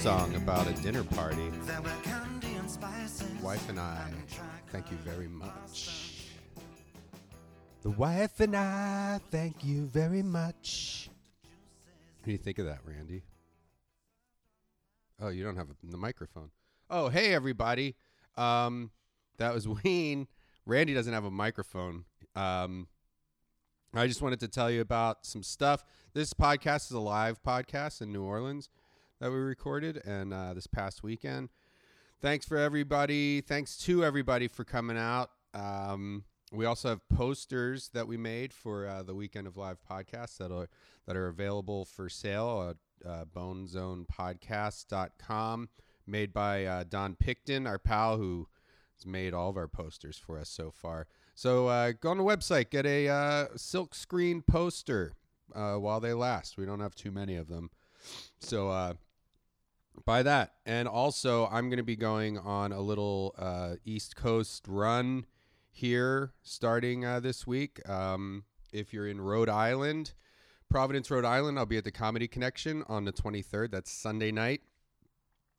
song about a dinner party. Wife and I, thank you very much. The wife and I, thank you very much. What do you think of that, Randy? Oh, you don't have a, the microphone. Oh, hey everybody. Um, that was Ween. Randy doesn't have a microphone. Um, I just wanted to tell you about some stuff. This podcast is a live podcast in New Orleans that we recorded, and uh, this past weekend. Thanks for everybody. Thanks to everybody for coming out. Um, we also have posters that we made for uh, the weekend of live podcasts that are that are available for sale at uh, bonezonepodcast.com made by uh, Don Picton, our pal who has made all of our posters for us so far. So uh, go on the website, get a uh, silk screen poster uh, while they last. We don't have too many of them. So buy that. And also, I'm going to be going on a little uh, East Coast run here starting uh, this week. Um, if you're in Rhode Island, Providence, Rhode Island, I'll be at the Comedy Connection on the 23rd. That's Sunday night.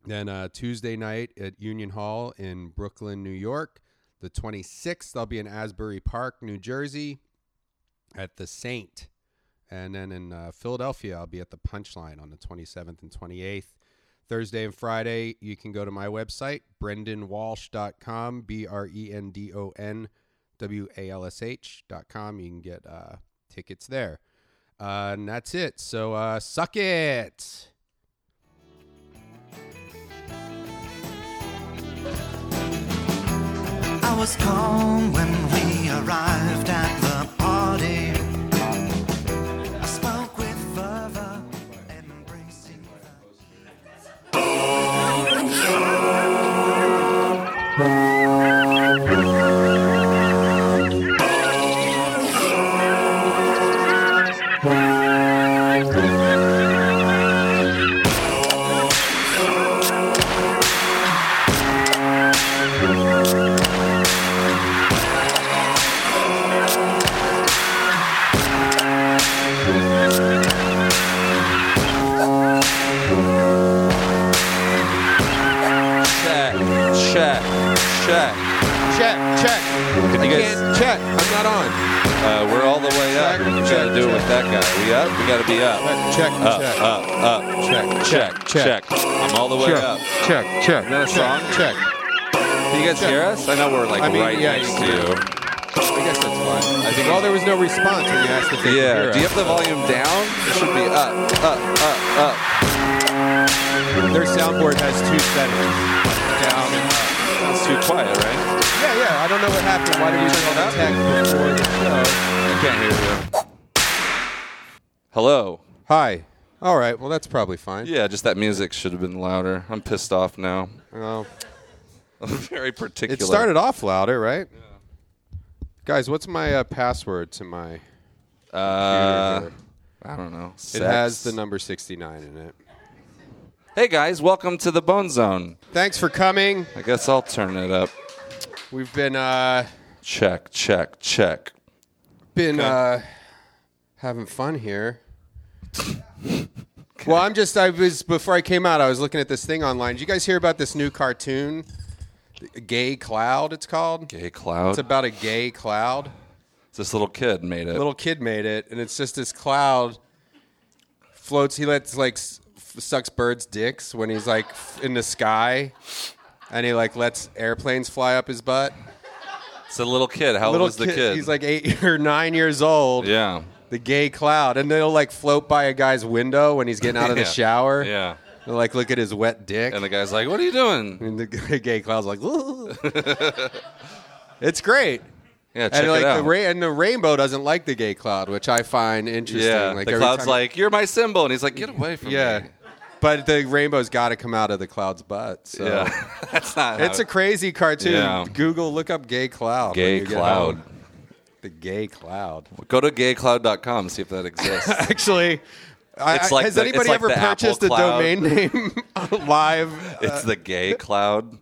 Then uh, Tuesday night at Union Hall in Brooklyn, New York. The 26th, I'll be in Asbury Park, New Jersey at the Saint. And then in uh, Philadelphia, I'll be at the Punchline on the 27th and 28th. Thursday and Friday, you can go to my website, brendonwalsh.com, B R E N D O N W A L S H.com. You can get uh, tickets there. Uh, and that's it. So uh, suck it. I was calm when we arrived at the party. Check, that up? We gotta be up. Check, Up, check. up, up. Check, Check, check. check. I'm all the way check, up. check, check. Is that a song? Check. Can you guys hear us? I know we're like I mean, right yeah, next to you. I guess that's fine. I think. Well, there was no response when you asked if they could Yeah. hear Do you us. have the volume down? It should be up, up, up, up. Their soundboard has two settings, down and up. It's too quiet, right? Yeah, yeah. I don't know what happened. Why did we turn on the tech before the show? I can't hear you. Hello. Hi. All right. Well, that's probably fine. Yeah, just that music should have been louder. I'm pissed off now. Well, I'm very particular. it started off louder, right? Guys, what's my uh, password to my Uh, computer? I don't know. It has the number 69 in it. Hey guys, welcome to the Bone Zone. Thanks for coming. I guess I'll turn it up. We've been uh Check, check, check. been uh having fun here. Well, I'm just I was before I came out, I was looking at this thing online. Did you guys hear about this new cartoon? Gay Cloud it's called. Gay cloud. It's about a gay cloud. this little kid made it. little kid made it, and it's just this cloud floats. He lets like s- sucks birds' dicks when he's like in the sky, and he like lets airplanes fly up his butt. It's a little kid. How old was the kid? He's like eight or nine years old. yeah. The gay cloud, and they'll like float by a guy's window when he's getting out of the Yeah. shower. Yeah. They'll like look at his wet dick, And the guy's like, "What are you doing?" and the gay cloud's like, "Ooh." it's great. Yeah, check And like it out. the ra- and the rainbow doesn't like the gay cloud, which I find interesting. yeah. like the every cloud's time- like, "You're my symbol," and he's like, "Get away from me. Yeah. me." But the rainbow's got to come out of the cloud's butt. So. Yeah. That's not. It's how a crazy cartoon. Yeah. Google, look up gay cloud. when gay you get cloud. The gay cloud. Go to gaycloud.com see if that exists. Actually, I, like has the- anybody like ever purchased a domain name live? it's the gay cloud.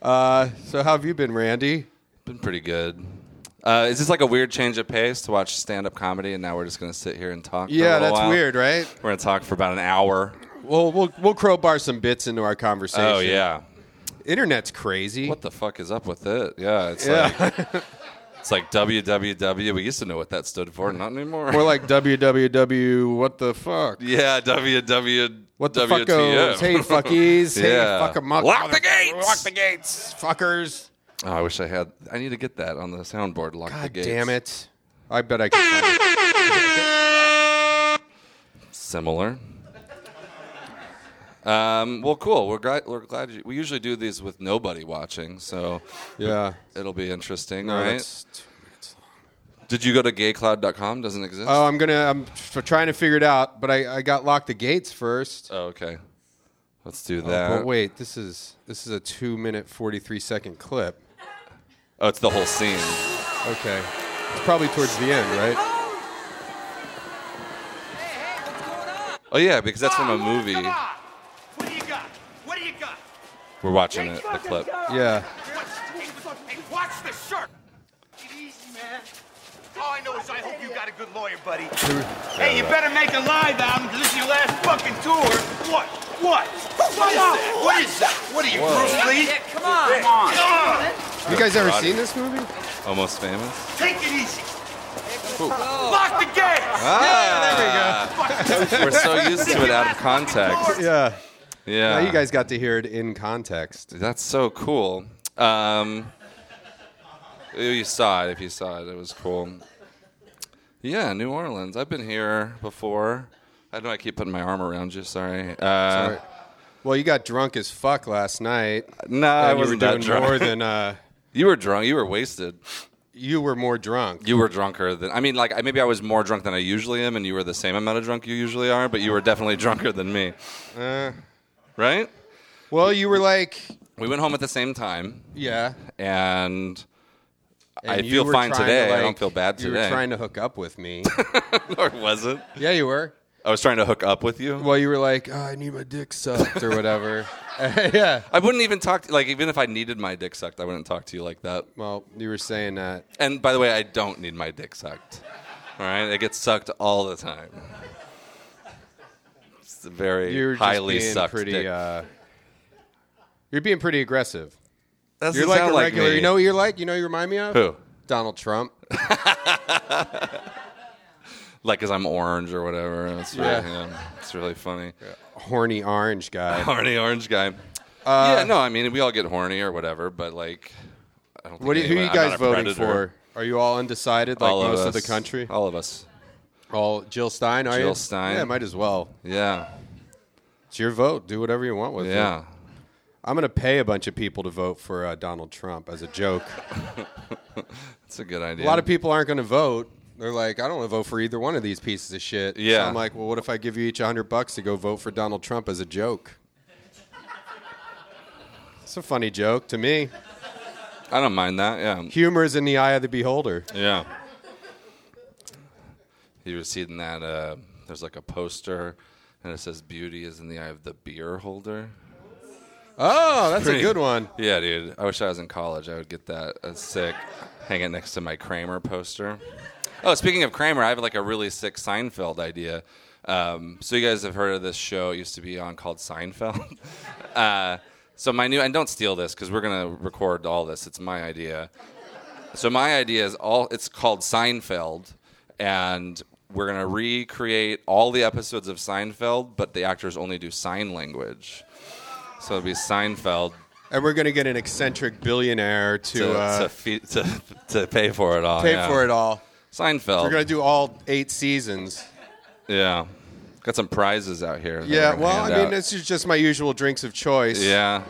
Uh, so how have you been, Randy? Been pretty good. Uh, is this like a weird change of pace to watch stand-up comedy, and now we're just going to sit here and talk? Yeah, that's while? weird, right? We're going to talk for about an hour. We'll we'll we'll crowbar some bits into our conversation. Oh yeah. internet's crazy. What the fuck is up with it? Yeah, it's Yeah. like it's like www. We used to know what that stood for, not anymore. More like www. What the fuck? yeah, www. What the fuck goes? Hey fuckies. Hey Yeah. fuck 'em up. Lock the gates! Lock the gates, fuckers. Oh, I wish I had. I need to get that on the soundboard. Lock the God gates. damn it. I bet I find it. Similar. Um, well, cool. We're glad. We're glad. You, we usually do these with nobody watching, so Yeah. it'll be interesting, No, right? that's two minutes long. Did you go to gaycloud.com? Doesn't exist. Oh, I'm gonna. I'm f- trying to figure it out, but I, I got locked the gates first. Oh, okay. Let's do Oh, that. but wait, this is this is a two minute forty three second clip. Oh, it's the whole scene. Okay, it's probably towards the end, right? Oh yeah, because that's from a movie. Come on. What do you got? What do you got? We're watching it, the clip. Yeah. Hey, hey, watch the shirt. Easy, man. All I know is I hope you got a good lawyer, buddy. Hey, you better make a live album because this is your last fucking tour. What? What? What is that? What is that? What are you, Bruce Lee? Come on. Come on. You guys ever seen this movie? Almost famous. Take it easy. Lock the gate. Ah, We're so used to it out of context. Yeah. Yeah. Now you guys got to hear it in context. That's so cool. Um, you saw it. If you saw it, it was cool. Yeah, New Orleans. I've been here before. I know I keep putting my arm around you. Sorry. Uh, Sorry. Well, you got drunk as fuck last night. No, I you were wasn't that doing drunk. more than uh, you were drunk. You were wasted. you were more drunk. You were drunker than. I mean, like maybe I was more drunk than I usually am, and you were the same amount of drunk you usually are. But you were definitely drunker than me. Uh, Right? well, you were like, We went home at the same time, yeah. and, I you feel were fine trying to, today. I don't feel bad today. You today. were trying to hook up with me. or was it? yeah, you were. I was trying to hook up with you. Well, you were like, oh, I need my dick sucked or whatever. yeah. I wouldn't even talk to like even if I needed my dick sucked, I wouldn't talk to you like that. Well, you were saying that. And by the way, I don't need my dick sucked. All right, it gets sucked all the time. It's a very You're just highly being sucked pretty. dick. Uh, you're being pretty aggressive. That You're like a sound like regular. me. you know what you're like? You know who you remind me of? who? Donald Trump. Like, cause I'm orange or whatever. It's really, Yeah. yeah, it's really funny. Horny orange guy. Horny orange guy. Uh, yeah, no, I mean we all get horny or whatever, but like, I don't. What do you, who are you anyone- I'm guys not a voting predator. for? Are you all undecided like all most of, of, the country? All of us. All Jill Stein, are you? Jill Stein. Yeah, might as well. Yeah, It's your vote. Do whatever you want with it. yeah. I'm going to pay a bunch of people to vote for uh, Donald Trump as a joke. That's a good idea. A lot of people aren't going to vote. They're like, I don't want to vote for either one of these pieces of shit. So Yeah. I'm like, well, what if I give you each a hundred bucks to go vote for Donald Trump as a joke? It's a funny joke to me. I don't mind that. Yeah, Humor is in the eye of the beholder. yeah. You were seeing that? Uh, there's like a poster, and it says "Beauty is in the eye of the beer holder." Oh, that's Pretty- a good one. Yeah, dude. I wish I was in college. I would get that. That's sick. Hang it next to my Kramer poster. Oh, speaking of Kramer, I have like a really sick Seinfeld idea. Um, so you guys have heard of this show? It used to be on called Seinfeld. uh, so my new and don't steal this because we're gonna record all this. It's my idea. So my idea is all. It's called Seinfeld, and we're gonna recreate all the episodes of Seinfeld, but the actors only do sign language. So it'll be Seinfeld And we're going to get an eccentric billionaire to, to uh, to, fe- to to pay for it all. pay yeah. for it all. Seinfeld. We're going to do all eight seasons. yeah, got some prizes out here. Yeah, well, I mean, out. this is just my usual drinks of choice. yeah,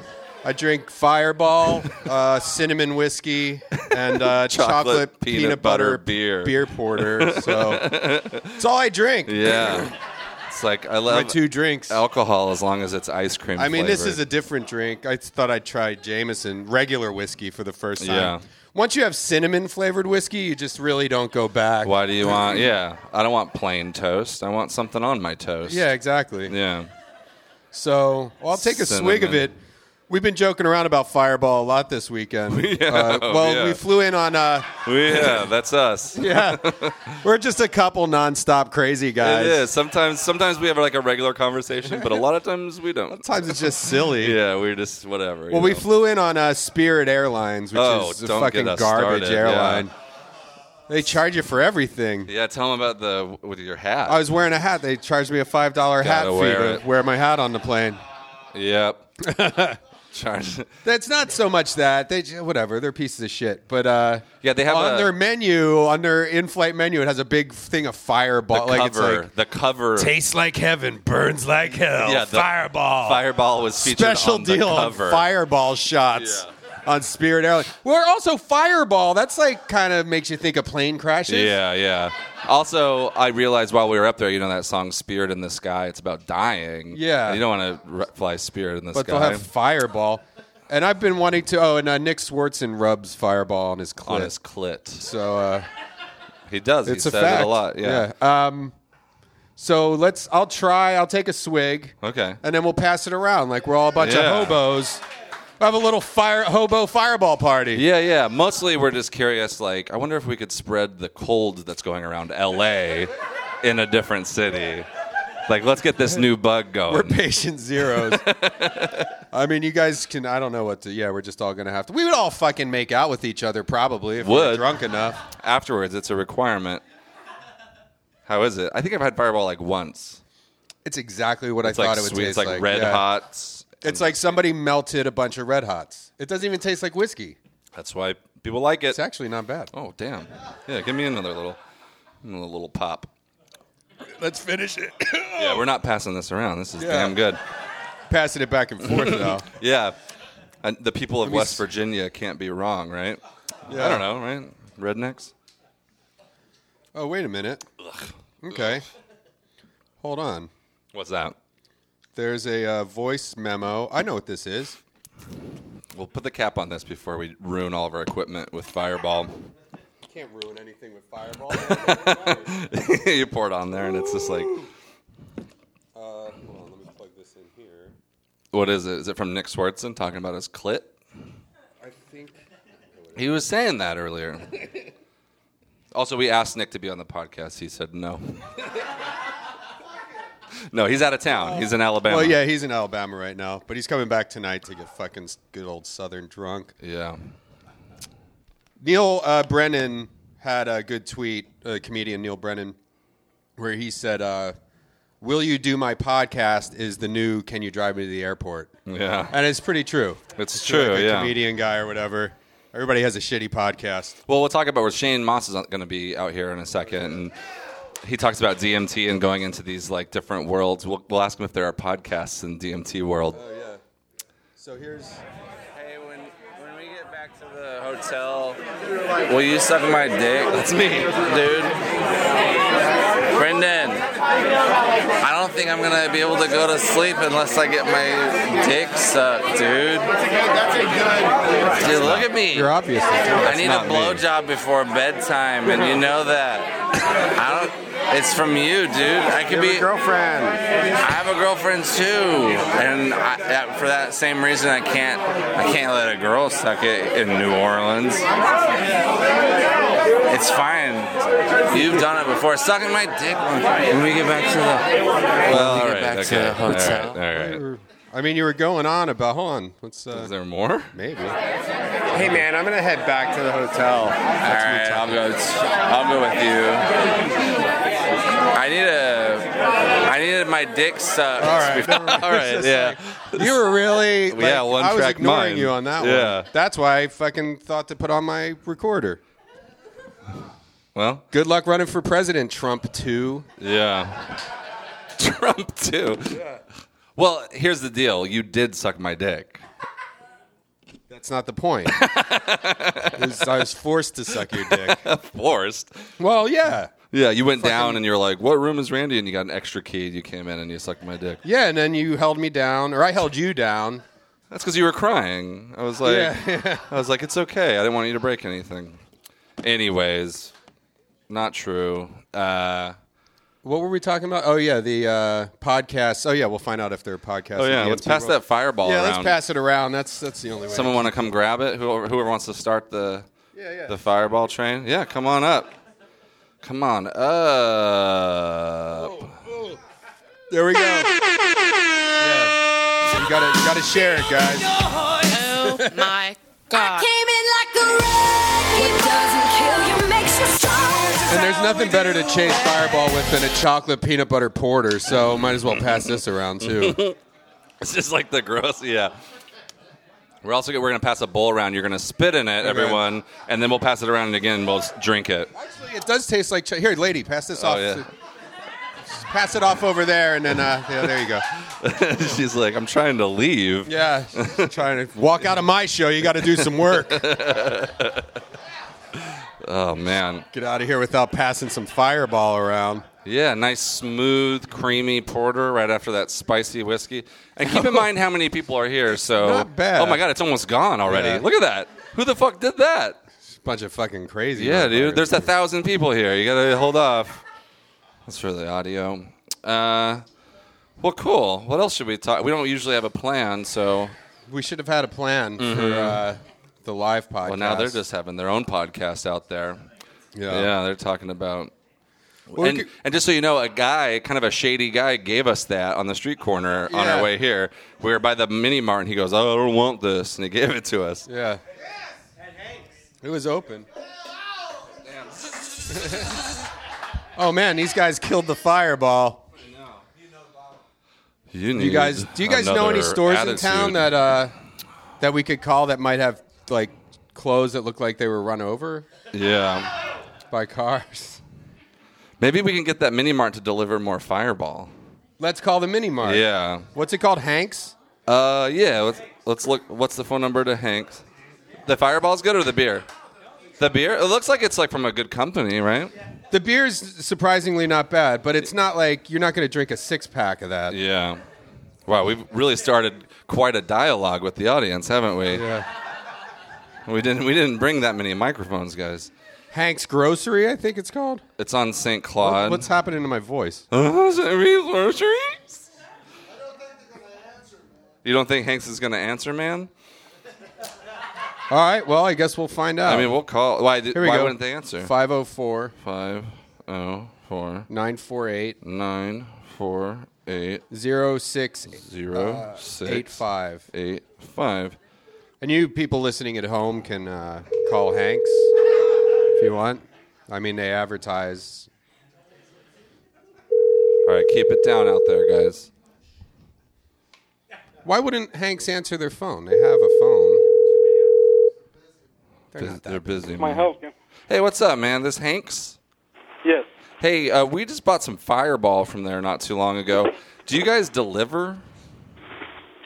I drink Fireball, uh, cinnamon whiskey, and uh, chocolate, peanut butter beer. beer porter. So it's all I drink. yeah. it's like I love My two drinks. alcohol as long as it's ice cream. I mean, this is a different drink. I thought I'd try Jameson regular whiskey for the first time. Yeah. Once you have cinnamon flavored whiskey, you just really don't go back. Why do you want? Yeah, I don't want plain toast. I want something on my toast. Yeah, exactly. yeah. So well, I'll take a swig of it. We've been joking around about Fireball a lot this weekend. uh, well, yeah. we flew in on. Uh, yeah, that's us. yeah, we're just a couple nonstop crazy guys. It is. Sometimes sometimes we have like a regular conversation, but a lot of times we don't. Sometimes it's just silly. Yeah, we're just whatever. you Well, we flew in on uh, Spirit Airlines, which Oh, is a fucking garbage started, airline. yeah. They charge you for everything. Yeah, tell them about the with your hat. I was wearing a hat. They charged me a five dollar hat fee to wear my hat on the plane. Yep. Charge. That's not so much that they whatever they're pieces of shit. But uh, Yeah, they have on a- their menu on their in-flight menu. It has a big thing of The fireball. like it's cover. like the cover. tastes like heaven, burns like hell. Yeah, fireball. Fireball was featured Special on the deal on cover. fireball shots. On Spirit Airlines. Well, also Fireball. That's like kind of makes you think of plane crashes. Yeah, yeah. Also, I realized while we were up there, you know that song "Spirit in the Sky." It's about dying. Yeah. you don't want to re- fly Spirit in the but Sky But they'll have Fireball. And I've been wanting to. Oh, and uh, Nick Swardson rubs Fireball on his clit. on his clit. so uh, He does. it's he a said fact. it a lot. Yeah. Um, so let's. I'll try. I'll take a swig. Okay. And then we'll pass it around like we're all a bunch Yeah. of hobos. We'll have a little fire hobo fireball party. Yeah, yeah. Mostly, we're just curious. Like, I wonder if we could spread the cold that's going around L.A. in a different city. Like, let's get this new bug going. We're patient zeros. I mean, you guys can. I don't know what to. Yeah, we're just all gonna have to. We would all fucking make out with each other probably if we were Would. drunk enough. Afterwards, it's a requirement. How is it? I think I've had Fireball like once. It's exactly what It's I like thought it would sweet. taste It's like, red yeah. hots. It's like somebody melted a bunch of red hots. It doesn't even taste like whiskey. That's why people like it. It's actually not bad. Oh damn! Yeah, give me another little, another little pop. Let's finish it. Yeah, we're not passing this around. This is Yeah. damn good. Passing it back and forth though. Yeah, and the people of me West s- Virginia can't be wrong, right? Yeah. I don't know, right? Rednecks. Oh wait a minute. Okay. Hold on. What's that? There's a uh, voice memo. I know what this is. We'll put the cap on this before we ruin all of our equipment with Fireball. Can't ruin anything with Fireball. you pour it on there, and it's just like, uh, hold on, let me plug this in here. what is it? Is it from Nick Swardson talking about his clit? I think. He was saying that earlier. also, we asked Nick to be on the podcast. He said no. no, he's out of town. He's in Alabama. Well, yeah, he's in Alabama right now, but he's coming back tonight to get fucking good old Southern drunk. Yeah. Neal uh, Brennan had a good tweet, uh, comedian Neal Brennan, where he said, uh, "Will you do my podcast? Is the new Can you drive me to the airport?" Yeah. And it's pretty true. It's If true, like a yeah. comedian guy or whatever. Everybody has a shitty podcast. Well, we'll talk about where Shane Mauss is going to be out here in a second, and he talks about DMT and going into these like different worlds. We'll, we'll ask him if there are podcasts in DMT world. Oh yeah. So here's. Hey, when, when we get back to the hotel, will you suck my dick? That's me. Dude. Brendon, I don't think I'm gonna be able to go to sleep unless I get my dick sucked, dude. Dude, look at me. You're obviously. I need a not me. blowjob before bedtime, and you know that. I don't. It's from you, dude. I could be. girlfriend. I have a girlfriend too, and I, that, for that same reason, I can't. I can't let a girl suck it in New Orleans. It's fine. You've done it before. Sucking my dick when, when we get back to the. Well, we get right, back okay. to the hotel. All right, all right. I mean, you were going on about. Hold on. Let's. Uh, Is there more? maybe. Hey man, I'm gonna head back to the hotel. All right, I'll go. I'll go with you. I need a. I needed my dick sucked. All right. All right, yeah. You were really. Like, Yeah, one I was track ignoring mind. you on that Yeah. one. That's why I fucking thought to put on my recorder. Well, Good luck running for president, Trump. Two. yeah. Trump too. Well, here's the deal. You did suck my dick. That's not the point. Was- I was forced to suck your dick. Forced. Well, yeah. Yeah, you went down and you're like, "What room is Randy?" And you got an extra key. You came in and you sucked my dick. Yeah, and then you held me down, or I held you down. That's because you were crying. I was like, Yeah. I was like, it's okay. I didn't want you to break anything. Anyways, not true. Uh, What were we talking about? Oh yeah, the uh, podcast. Oh yeah, we'll find out if they're podcasting. Oh yeah, let's pass that fireball Yeah, around. let's pass it around. That's that's the only way. Someone want to come grab it? Whoever, whoever wants to start the Yeah, yeah. the fireball train? Yeah, come on up. Come on up. There we go. yeah. You gotta you gotta share it, guys. Oh my god. Came in like a wrecking doesn't kill you makes you stronger. And there's nothing better to chase Fireball with than a chocolate peanut butter porter. So might as well pass this around too. It's just like the gross. Yeah. We're also we're gonna pass a bowl around. You're gonna spit in it, everyone, and then we'll pass it around again. We'll s- drink it. Actually, it does taste like ch- here, lady. Pass this Oh, off. yeah. pass it off over there, and then uh, yeah, there you go. She's like, I'm trying to leave. Yeah, trying to walk out of my show. You got to do some work. Oh man. Get out of here without passing some Fireball around. Yeah, nice, smooth, creamy porter right after that spicy whiskey. And keep in mind how many people are here. So, not bad. oh my god, it's almost gone already. Yeah. Look at that. Who the fuck did that? A Bunch of fucking crazy. Yeah, dude. There's a thousand people here. You gotta hold off. That's for the audio. Uh, well, cool. What else should we talk? We don't usually have a plan, so We should have had a plan for uh, the live podcast. Well now they're just having their own podcast out there. yeah. Yeah, they're talking about. Well, and, could- and just so you know, a guy, kind of a shady guy, gave us that on the street corner on our way here. We were by the mini mart, and he goes, "Oh, I don't want this," and he gave it to us. Yeah. It was open. oh man, these guys killed the fireball. You, Do you guys do you guys know any stores in town that uh that we could call that might have like clothes that look like they were run over Yeah, by cars? maybe we can get that mini mart to deliver more Fireball. Let's call the mini mart. Yeah. What's it called? Hanks? Uh, yeah. Let's, let's look. What's the phone number to Hanks? The Fireball's good or the beer? The beer. It looks like it's like from a good company, right? The beer's surprisingly not bad, but it's not like you're not going to drink a six pack of that. Yeah. Wow, we've really started quite a dialogue with the audience, haven't we? Yeah. We didn't. We didn't bring that many microphones, guys. Hanks Grocery, I think it's called. It's on St. Claude. What's happening to my voice? Uh, is it real groceries? You don't think Hanks is going to answer, man? All right, well, I guess we'll find out. I mean, we'll call. Why? did- Here we why go. wouldn't they answer? 504 Five oh four 948 nine four eight 0685. zero six eight five. And you people listening at home can uh, call Hanks if you want. I mean, they advertise. All right, keep it down out there, guys. Why wouldn't Hanks answer their phone? They have a phone. They're Bus- not that They're busy. My man. help. Hey, what's up, man? This Hanks? Yes. Hey, uh, we just bought some Fireball from there not too long ago. Do you guys deliver?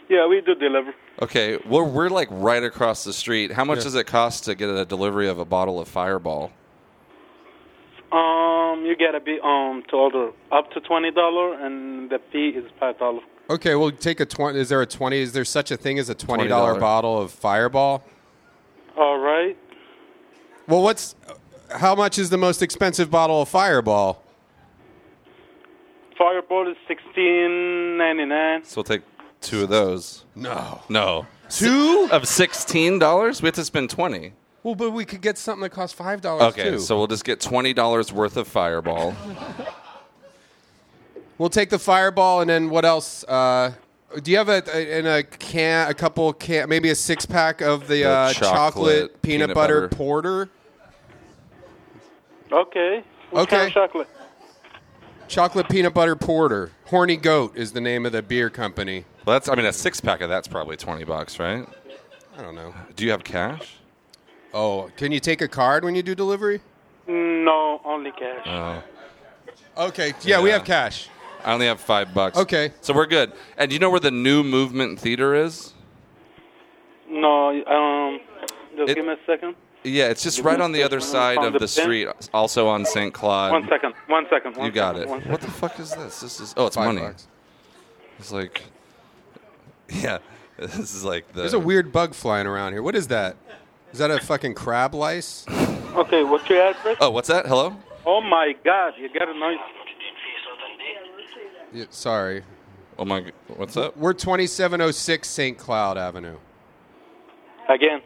Yeah, we do deliver. Okay, we're, we're like right across the street. How much Yeah. does it cost to get a delivery of a bottle of Fireball? Um, you get a be um to order up to twenty dollar, and the fee is five dollar. Okay, well, take a twenty. Is there a twenty? Is there such a thing as a twenty $20 bottle of Fireball? All right. Well, what's how much is the most expensive bottle of Fireball? Fireball is sixteen ninety nine. So we'll take two of those. No, No. two. Of $16? We have to spend 20 Well, but we could get something that costs five dollars Okay, too. so we'll just get $20 worth of Fireball. We'll take the Fireball, and then what else? Uh, do you have a, a in a can, a couple can, maybe a six pack of the, The uh, chocolate chocolate, peanut, peanut butter, butter. porter? Okay. What Okay. kind of chocolate? Chocolate peanut butter porter. Horny Goat is the name of the beer company. Well, that's I mean a six pack of that's probably 20 bucks, right? I don't know. Do you have cash? Oh, can you take a card when you do delivery? No, only cash. Oh. Okay, yeah, we Yeah. have cash. I only have 5 bucks. Okay. So we're good. And do you know where the new movement theater is? no, um, just It- give me a second. Yeah, it's just right on the other side of the the street, also on St. Claude. One second. One second. One You got second, it. one What the fuck is this? This is oh, it's Five money. bucks. It's like, yeah, this is like the. There's a weird bug flying around here. What is that? Is that a fucking crab lice? Okay, what's your address? Oh, what's that? Hello. Oh my God, you got a noise. Yeah, sorry. Oh my, g- what's up? We're 2706 St. Claude Avenue. Again.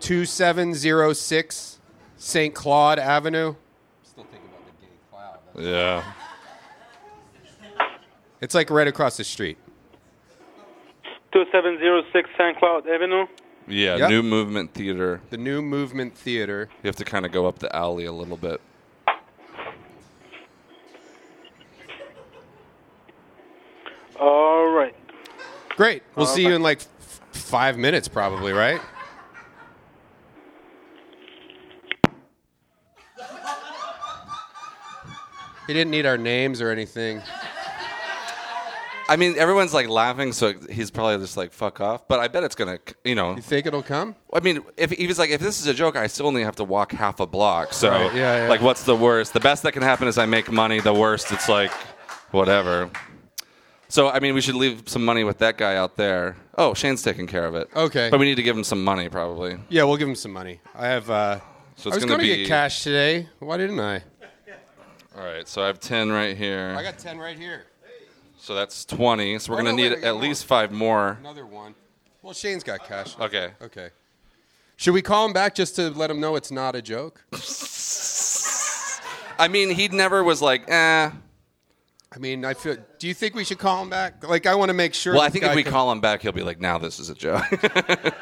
2706 St. Claude Avenue. Yeah. It's like right across the street. 2706 St. Claude Avenue. Yeah, Yep. New Movement Theater. The New Movement Theater. You have to kind of go up the alley a little bit. All right. Great. We'll see you in like f- five minutes, probably, right? He didn't need our names or anything. I mean, everyone's like laughing, so he's probably just like fuck off. But I bet it's gonna, you know. You think it'll come? I mean, if he was like, if this is a joke, I still only have to walk half a block. So, Right, yeah, yeah. like, what's the worst? The best that can happen is I make money. The worst, it's like, whatever. So, I mean, we should leave some money with that guy out there. Oh, Shane's taking care of it. Okay. But we need to give him some money, probably. Yeah, we'll give him some money. I have. uh So I was gonna going to be- get cash today. Why didn't I? All right. So I have ten right here. I got ten right here. So that's twenty. So we're Oh, gonna no, need wait, at least five more. Another one. Well, Shane's got cash. Okay. Okay. Should we call him back just to let him know it's not a joke? I mean, he never was like, eh. I mean, I feel. Do you think we should call him back? Like, I want to make sure. Well, I think if we can- call him back, he'll be like, now this is a joke.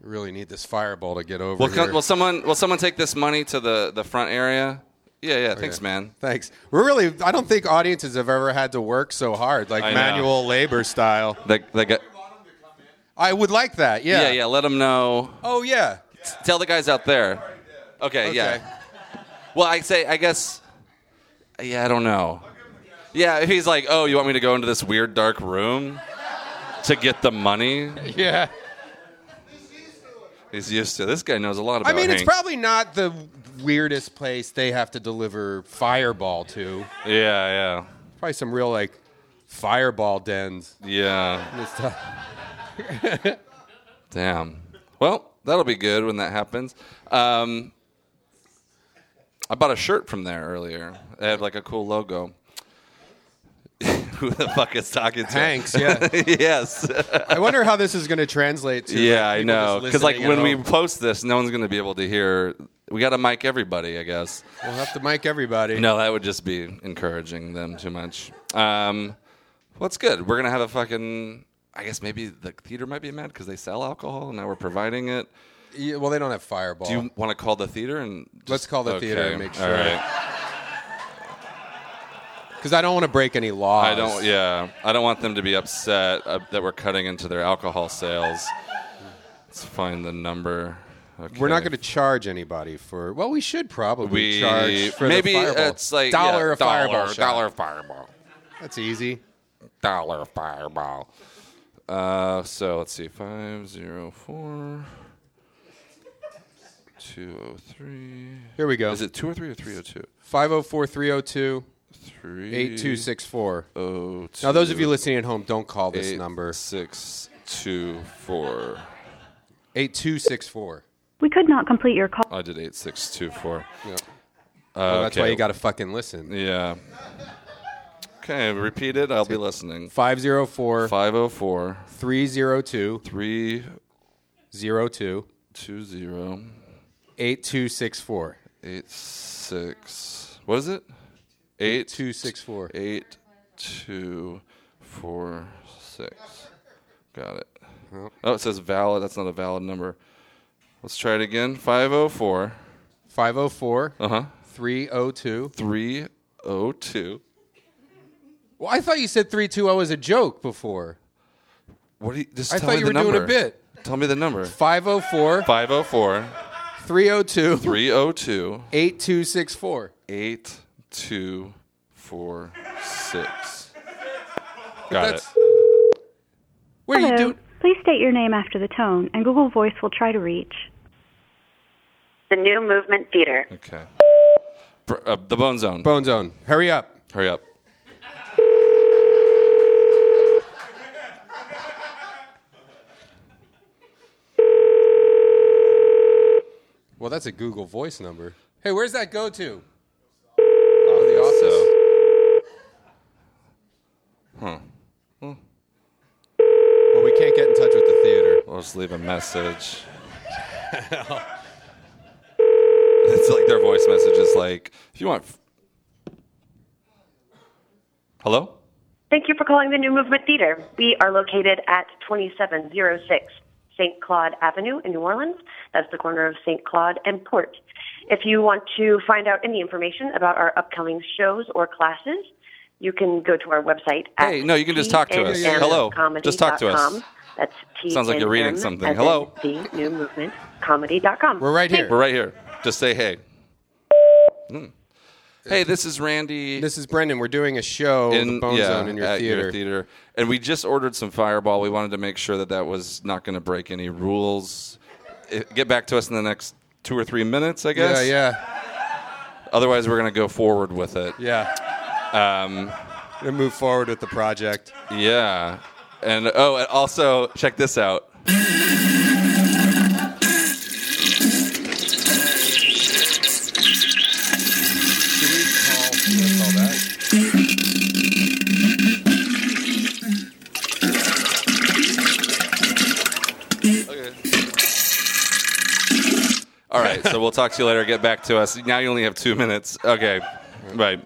We really need this fireball to get over Will, here. co- will someone will someone take this money to the, the front area? Yeah, yeah. Oh, thanks, Okay. man. Thanks. We're really. I don't think audiences have ever had to work so hard, like I know. manual labor style. They got, I would like that. Yeah. yeah, yeah. Let them know. Oh yeah. Tell the guys out there. Okay, Okay. yeah. Well, I say, I guess. Yeah, I don't know. Yeah, he's like, oh, you want me to go into this weird dark room to get the money? Yeah. He's used to. It. This guy knows a lot about. I mean, it's probably not the weirdest place they have to deliver fireball to. Yeah, yeah, Probably some real like fireball dens. yeah. Damn. Well, that'll be good when that happens. Um, I bought a shirt from there earlier. It had like a cool logo. Who the fuck is talking to? Hanks, yeah. yes. I wonder how this is going to translate to. yeah, like, I know. Because like when we post this, no one's going to be able to hear. We got to mic everybody, I guess. we'll have to mic everybody. No, that would just be encouraging them too much. Um, well, good. We're gonna have a fucking. I guess maybe the theater might be mad because they sell alcohol and now we're providing it. Yeah, well, they don't have fireball. Do you want to call the theater and Let's call the theater and make sure. right. Because I don't want to break any laws. I don't. Yeah, I don't want them to be upset uh, that we're cutting into their alcohol sales. Let's find the number. Okay. We're not going to charge anybody for. Well, we should probably We charge for maybe the fireball. it's like dollar yeah, a fireball. dollar, shot. dollar fireball, That's easy. dollar fireball. Uh, so let's see, five zero four. 203. Here we go. Is it 203 or 302? 504 302 Three 8264. oh Now, those of you listening at home, don't call this eight number. Six two four. 8264. We could not complete your call. I did eight six two four. Yep. Uh, Well, that's why you got to fucking listen. Yeah. Okay, repeat it. I'll be listening. 504 504 302 320 02 8264. eight six. What is it? 8264. eight two four six. Got it. Oh, it says valid. That's not a valid number. Let's try it again. 504 504 uh huh 302. 302. Well, I thought you said 320 as a joke before. What do you just I tell thought me you the were doing a bit. Tell me the number. 504 504 302 302 8264. 8246. Got it. That's- What are you Hello. doing? Please state your name after the tone, and Google Voice will try to reach. The New Movement Theater. Okay. Br- uh, the Bone Zone. Bone Zone. Hurry up. Hurry up. Well, that's a Google Voice number. Hey, where's that go to? Oh, the office. Huh. Well, we can't get in touch with the theater. We'll just leave a message. it's like their voice message is like, if you want. Hello? Thank you for calling the New Movement Theater. We are located at 2706 St. Claude Avenue in New Orleans. That's the corner of St. Claude and Port. If you want to find out any information about our upcoming shows or classes, you can go to our website. at Hey, no, you can just talk to us. Hello. Just talk to us. tnmcomedy.com. That's Sounds like you're reading TNM something. Hello. The New Movement Comedy.com. We're right here. We're right here. Just say hey. Hmm. Hey, this is Randy. This is Brendon. We're doing a show, the Bone Zone, in your at theater. theater. And we just ordered some Fireball. We wanted to make sure that that was not going to break any rules. I- Get back to us in the next two or three minutes, I guess. Yeah, yeah, Otherwise, we're going to go forward with it. yeah. Um, Gonna move forward with the project. yeah. And oh, and also check this out. All right, so we'll talk to you later. Get back to us. Now you only have two minutes. Okay, right.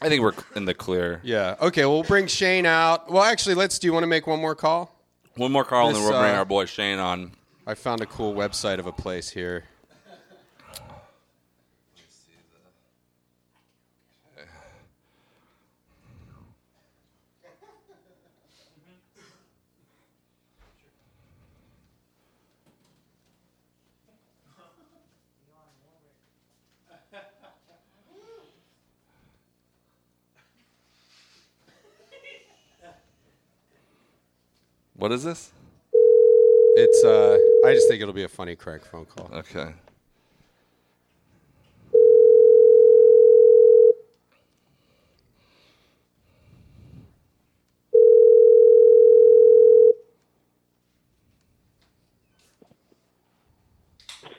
I think we're in the clear. Yeah. Okay. Well, we'll bring Shane out. Well, actually, let's. Do you want to make one more call? One more call, and then This, we'll bring uh, our boy Shane on. I found a cool website of a place here. What is this? It's. uh I just think it'll be a funny crank phone call. Okay.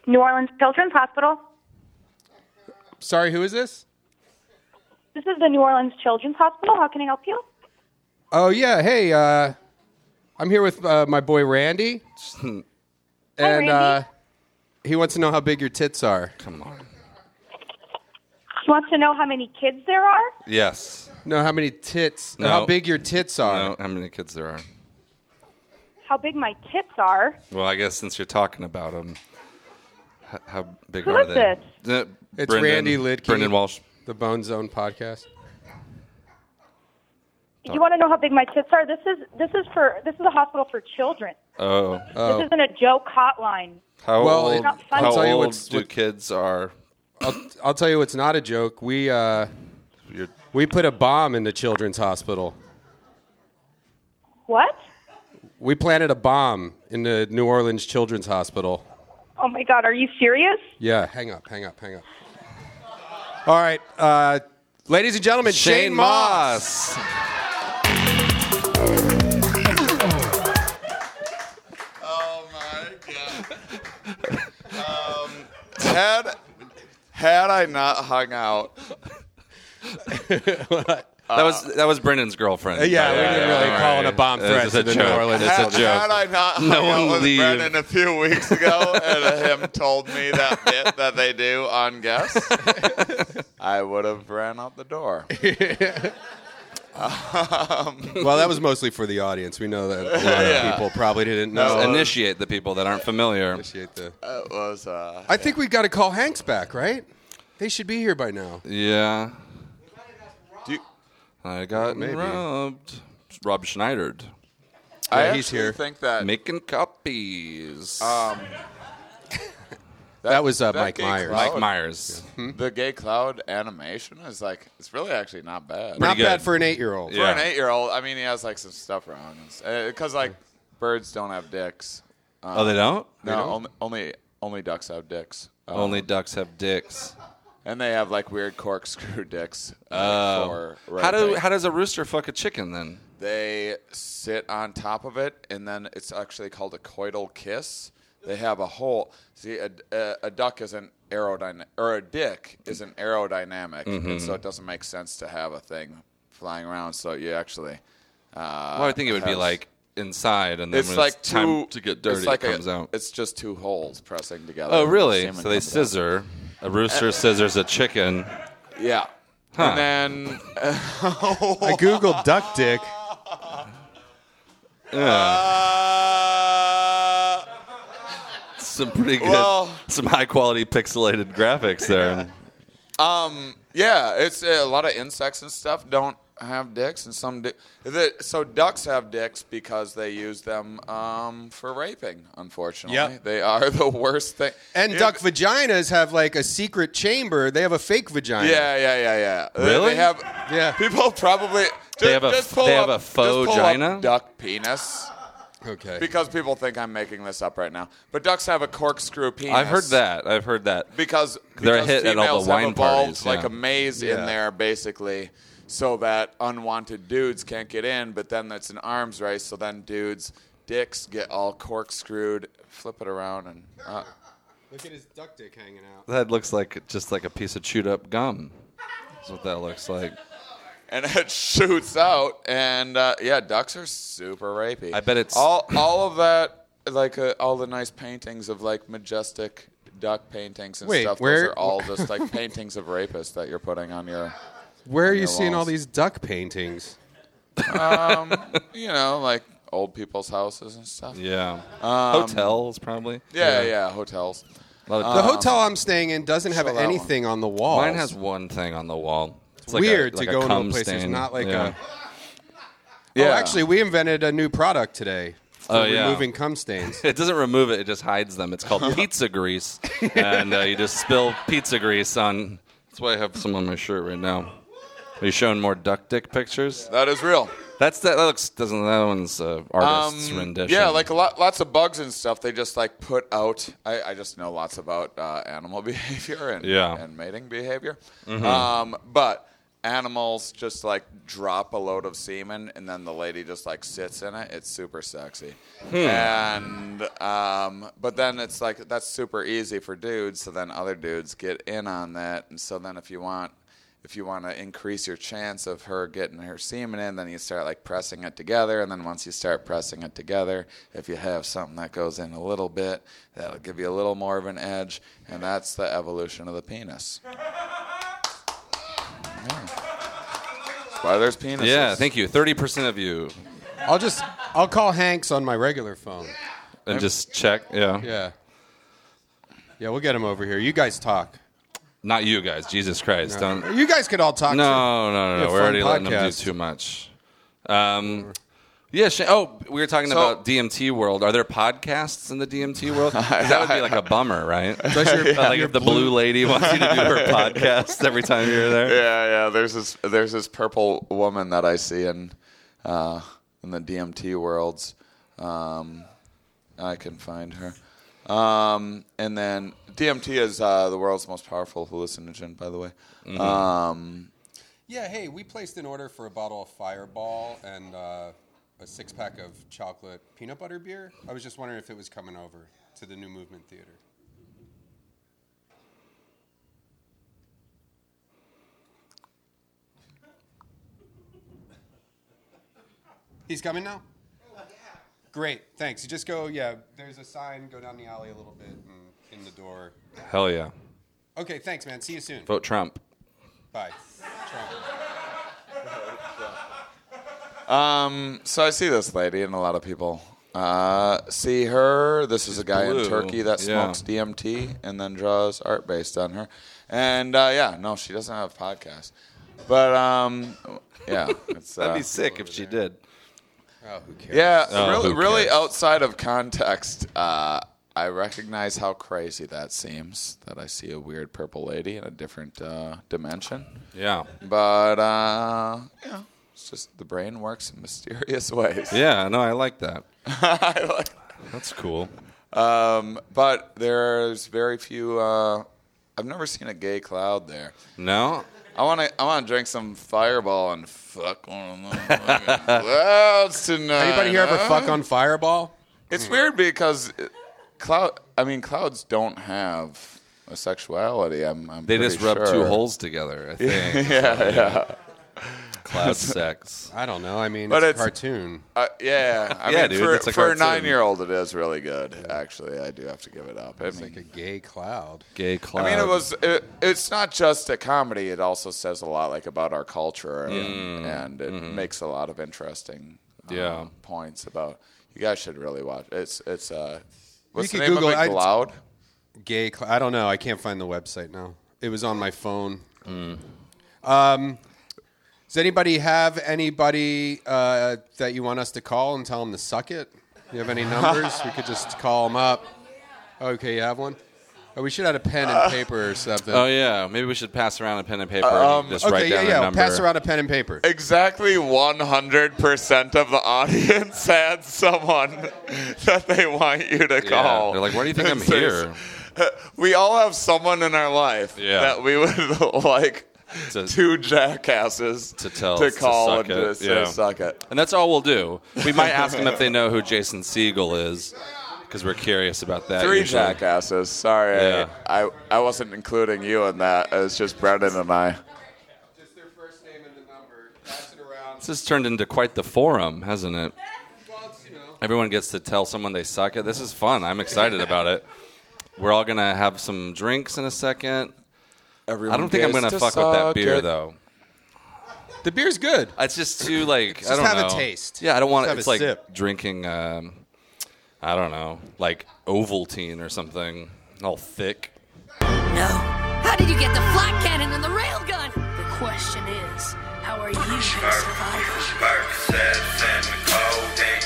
New Orleans Children's Hospital. Sorry, who is this? This is the New Orleans Children's Hospital. How can I help you? Oh yeah. Hey, uh, I'm here with uh, my boy Randy, and Randy. uh, he wants to know how big your tits are. Come on. He wants to know how many kids there are. Yes. No, how many tits? No. How big your tits are? No, how many kids there are? How big my tits are. Well, I guess since you're talking about them, how, how big Who are is they? this? Uh, It's Brendon- Randy Liedtke. Brendon Walsh. the Bone Zone podcast. You want to know how big my tits are? This is this is for this is a hospital for children. Oh. This isn't a joke hotline. How Well, old? it- Not funny. How I'll tell you old what's- do what- kids are? I'll, I'll tell you what's not a joke. We uh, You're, we put a bomb in the children's hospital. What? We planted a bomb in the New Orleans Children's Hospital. Oh my God, are you serious? Yeah, hang up, hang up, hang up. All right, uh, ladies and gentlemen, Shane, Shane Mauss. Oh had had I not hung out, that was that was Brendon's girlfriend. Uh, yeah, we didn't really all call it a bomb It's threat just to a the New joke. Orleans It's had, a joke. had I not No hung one out with leave. Brendon a few weeks ago and him told me that bit that they do on guests, I would have ran out the door. Um, Well, that was mostly for the audience. We know that a lot of people probably didn't know. uh, Initiate the people that aren't familiar. Initiate the. it was. Uh, I think we've got to call Hanks back, right? They should be here by now. Yeah. you, I got Maybe. robbed. Rob Schneidered. I he's here. think that Making copies. um, That was, uh, that Mike gay Myers. Mike cloud- Myers. The gay cloud animation is like it's really actually not bad. Not good. bad for an eight-year-old. For an eight-year-old, I mean, he has like some stuff around because like birds don't have dicks. Um, Oh, they don't? No, don't? only only only ducks have dicks. Um, Only ducks have dicks. and they have like weird corkscrew dicks. uh, Oh. for how do how does a rooster fuck a chicken then? they sit on top of it, and then it's actually called a coital kiss. They have a hole. See, a, a, a duck is an aerodynamic, or a dick is an aerodynamic, Mm-hmm. and so it doesn't make sense to have a thing flying around. So you actually. Uh, well, I think it would be like inside, and then it's when like it's time two to get dirty, It's like it comes a, out. It's just two holes pressing together. Oh, really? semen So they comes out. scissor. A rooster scissors a chicken. Yeah. Huh. And then I googled duck dick. Yeah. some pretty good, Well- some high quality pixelated graphics there. Um, yeah, it's uh, a lot of insects and stuff don't have dicks, and some di- the, so ducks have dicks because they use them um, for raping. Unfortunately, Yep. they are the worst thing. And Yeah, duck vaginas have like a secret chamber. They have a fake vagina. Yeah, yeah, yeah, yeah. They- Really? They have. Yeah. People probably. Just, They have a- just pull they have a faux just pull up vagina? duck penis. Okay. Because people think I'm making this up right now, but ducks have a corkscrew penis. I've heard that. I've heard that. because They're a because hit at all the wine have evolved parties, like a maze Yeah. in there basically so that unwanted dudes can't get in but then it's an arms race so then dudes dicks get all corkscrewed flip it around and uh, Look at his duck dick hanging out. That looks like just like a piece of chewed up gum. That's what that looks like. And it shoots out and uh, yeah ducks are super rapey I bet it's- all all of that like uh, all the nice paintings of like majestic duck paintings and Wait, stuff where- those are all just like paintings of rapists that you're putting on your Where are you your seeing all walls. these duck paintings? um, you know, like old people's houses and stuff. Yeah. Um, Hotels probably. Yeah, yeah, hotels. A lot of- The hotel I'm staying in doesn't have show that anything on the wall. Mine has one thing on the wall. It's like weird a, like to go into a place. that's stain. not like yeah. a. Yeah. Oh, actually, we invented a new product today. For Oh, yeah. removing cum stains. It doesn't remove it; it just hides them. It's called pizza grease, and uh, you just spill pizza grease on. That's why I have some on my shirt right now. Are you showing more duck dick pictures? That is real. That's that. That looks doesn't that one's uh, artist's Um, rendition? Yeah, like a lot, lots of bugs and stuff. They just like put out. I, I just know lots about uh, animal behavior and Yeah. and mating behavior. Mhm. Um, but animals just like drop a load of semen and then the lady just like sits in it. It's super sexy. Hmm. And um, but then it's like that's super easy for dudes. So then other dudes get in on that. And so then if you want if you want to increase your chance of her getting her semen in, then you start like pressing it together. And then once you start pressing it together, if you have something that goes in a little bit, that'll give you a little more of an edge. And that's the evolution of the penis. Yeah. That's why there's penises. yeah. Thank you. Thirty percent of you, I'll just I'll call Hanks on my regular phone. and just check. Yeah. Yeah. Yeah, we'll get him over here. You guys talk. Not you guys. Jesus Christ! No. Don't. You guys could all talk. No, too. no, no, no. We're fun already letting them do podcast. too much. Um, yeah. Sh- oh, we were talking So- about DMT world. Are there podcasts in the DMT world? that would be like a bummer, right? Does your- like if the blue blue- lady wants you to do her podcast every time you're there. Yeah, yeah. There's this there's this purple woman that I see in uh, in the DMT worlds. Um, I can find her. Um, and then DMT is uh, the world's most powerful hallucinogen, by the way. Mm-hmm. Um, Yeah, hey, we placed an order for a bottle of Fireball and uh, a six pack of chocolate peanut butter beer. I was just wondering if it was coming over to the New Movement Theater. He's coming now? Great, thanks. You just go, yeah, there's a sign, go down the alley a little bit and in the door. Hell yeah. Okay, thanks, man. See you soon. Vote Trump. Bye. Um, so I see this lady, and a lot of people uh, see her. This is a guy blue. in Turkey that Yeah. smokes DMT and then draws art based on her. And uh, yeah, no, she doesn't have a podcast, but um, yeah, it's, That'd uh, be sick if she did. Oh, who cares? Yeah, Oh, really, who really cares? outside of context, uh, I recognize how crazy that seems. That I see a weird purple lady in a different uh, dimension. Yeah. But uh, yeah, it's just the brain works in mysterious ways. Yeah. No, I like that. I like That's cool. Um, but there's very few. Uh, I've never seen a gay cloud there. No. I want to. I want to drink some Fireball and fuck one of them fucking clouds tonight. Anybody here ever fuck on Fireball? It's weird because it- cloud. I mean, clouds don't have a sexuality. I'm. I'm They pretty just rub sure. two holes together. I think. yeah, yeah. Cloud sex. I don't know. I mean, But it's, it's- a cartoon. Uh, yeah, I Yeah, mean, dude, for, it's a for a cartoon. nine-year-old, it is really good. Actually, I do have to give it up. I It's mean, like a gay cloud. Gay cloud. I mean, it was. It, it's not just a comedy. It also says a lot, like about our culture, and, Mm. and it makes a lot of interesting, um, Yeah. points about. You guys should really watch. It's it's uh, what's You the could name Google of it. it? I- Cloud. Gay cloud. I don't know. I can't find the website now. It was on my phone. Mm. Um, does anybody have anybody uh, that you want us to call and tell them to suck it? You have any numbers? we could just call them up. Okay, you have one. Oh, we should have a pen and paper or something. Oh yeah, maybe we should pass around a pen and paper Um, and just okay, write yeah, down yeah. a number. Pass around a pen and paper. Exactly 100% of the audience had someone that they want you to Yeah, call. they're like, "Why do you think I'm here?" We all have someone in our life Yeah. that we would like To- two jackasses to tell to us to call suck and to say yeah. suck it. And that's all we'll do. We might ask them if they know who Jason Segel is, because we're curious about that. Three usually. jackasses. Sorry, Yeah. I, I I wasn't including you in that. It's just Brendon and I. Just their first name and the number. Pass it around. This has turned into quite the forum, hasn't it? Well, you know. Everyone gets to tell someone they suck it. This is fun. I'm excited about it. We're all gonna have some drinks in a second. Everyone I don't think I'm gonna to fuck with that beer it. though. The beer's good. It's just too like I Just don't have a taste. Yeah, I don't want. Just have It's a like sip. drinking. Um, I don't know, like Ovaltine or something, all thick. No. How did you get the flat cannon and the railgun? The question is, how are you gonna survive?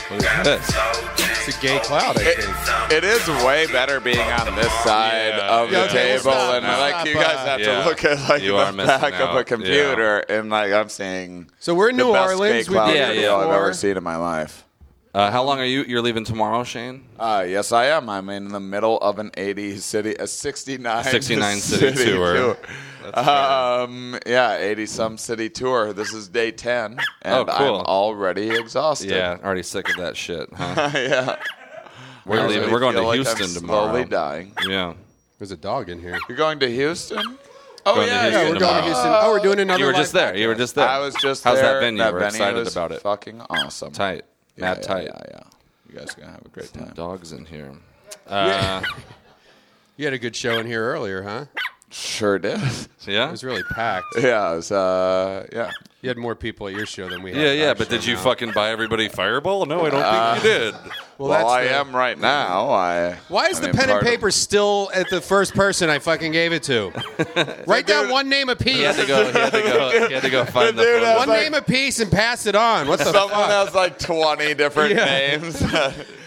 What is this? It's a gay cloud, I It, think. it is way better being on this side Yeah, of yeah. the Okay, well, table, stop, and stop, like you guys uh, have Yeah. to look at like You are the missing back of out. a computer, and like I'm seeing. So we're in the New best Orleans. gay We've Yeah, yeah. I've before. ever seen in my life. Uh, how long are you? You're leaving tomorrow, Shane? Uh, yes, I am. I'm in the middle of an 80 city, a 69, 69 city tour. That's Um, yeah, 80 some city tour. This is day 10, and Oh, cool. I'm already exhausted. Yeah, already sick of that shit. Huh? yeah. We're leaving. We're going to like Houston I'm tomorrow. Slowly dying. Yeah. There's a dog in here. You're going to Houston? Oh Going yeah, Yeah, we're going to. Houston. Oh, we're doing another. One. You were just there. You were just there. I was just How's there. that venue? We're venue excited was about it. Fucking awesome. Tight. Yeah, Mad yeah, tight. Yeah, yeah. You guys are gonna have a great time. Dogs in here. Uh, You had a good show in here earlier, huh? Sure did. Yeah, It was really packed. yeah, it was, uh, yeah. You had more people at your show than we had. Yeah, at yeah. our But show did you now. fucking buy everybody Fireball? No, I don't think you did. Well, Well, that's I the- am right now. I. Why is I the mean, pen and part of- paper still at the first person I fucking gave it to? Write down one name apiece. He had to go. He had to go. He had to go find the dude phone One number. name piece and pass it on. What the Someone fuck? has like 20 different Yeah. names.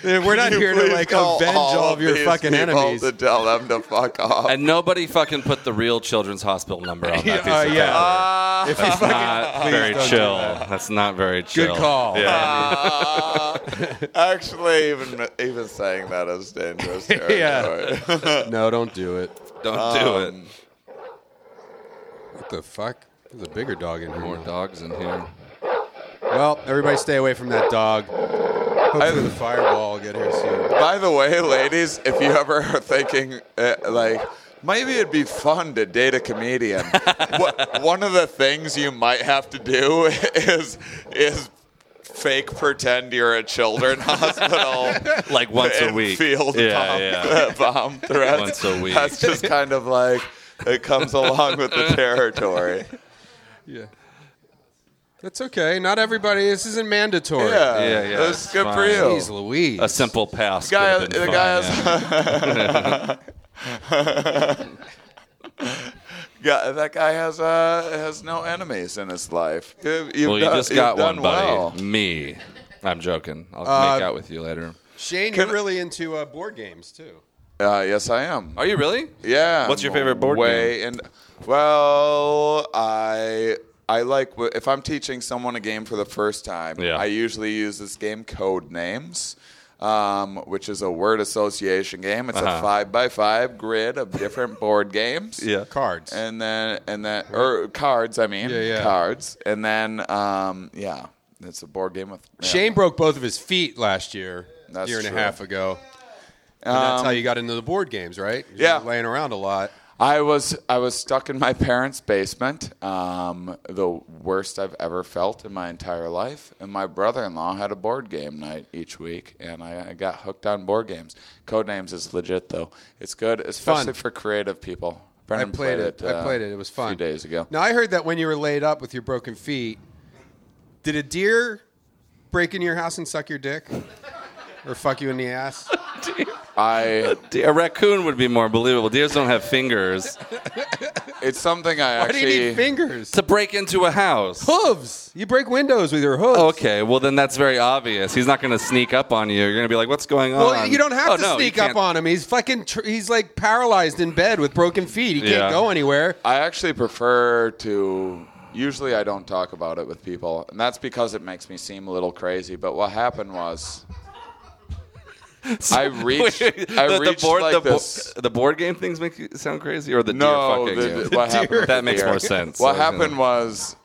We're not here to like avenge all of your these fucking enemies. To tell them to fuck off. And nobody fucking put the real Children's Hospital number on that piece Uh, of yeah. paper. Ah, if you That's fucking not please very don't do chill. that. That's not very chill. Good call. Yeah. ah. actually, even even saying that is dangerous. Yeah. No, don't do it. Don't do it. Um, What the fuck? There's a bigger dog in here. More dogs in here. Well, everybody stay away from that dog. Hopefully the fireball will get here soon. By the way, ladies, if you ever are thinking uh, like maybe it'd be fun to date a comedian, what, one of the things you might have to do is is fake pretend you're a children hospital. Like once a week. Field Yeah, bomb, yeah. bomb threats. Once a week. That's just kind of like it comes along with the territory. Yeah. That's okay. Not everybody. This isn't mandatory. Yeah, Yeah, yeah, That's it's good fine. for you. Jeez Louise. A simple pass. The guy, could have been the fun, guy yeah. has. Yeah, that guy has uh, has no enemies in his life. You, you've Well, you done, just got one, buddy. well. Me. I'm joking. I'll Uh, make out with you later. Shane, Can- you're really into uh, board games too. Uh, yes, I am. Are you really? Yeah. What's your favorite board way And well, I I like if I'm teaching someone a game for the first time. Yeah. I usually use this game Codenames. Um, which is a word association game. It's Uh-huh. a five by five grid of different board games. Yeah. Cards. and then and then or cards. I mean, Yeah, yeah. cards, and then um, yeah, it's a board game with yeah. Shane broke both of his feet last year, That's year and true. a half ago. And that's Um, how you got into the board games, right? you yeah. laying around a lot. I was I was stuck in my parents' basement, um, the worst I've ever felt in my entire life. And my brother-in-law had a board game night each week, and I, I got hooked on board games. Codenames is legit though; it's good, especially for creative people. Brendon I played it. I uh, played it. It was a fun. few days ago. Now I heard that when you were laid up with your broken feet, did a deer break into your house and suck your dick, or fuck you in the ass? I a raccoon would be more believable. Deers don't have fingers. It's something I Why do you actually need fingers? To break into a house. Hooves. You break windows with your hooves. Okay, well then that's very obvious. He's not going to sneak up on you. You're going to be like, "What's going on?" Well, you don't have Oh, to no, you sneak up can't. on him. He's fucking. Tr- he's like paralyzed in bed with broken feet. He can't Yeah. go anywhere. I actually prefer to. Usually, I don't talk about it with people, and that's because it makes me seem a little crazy. But what happened was, I reached. Wait, I the, the board, like the, bo- this. the board game things make you sound crazy, or the no, deer fucking the- you? what happened with that makes deer. more sense. What I was gonna- happened was,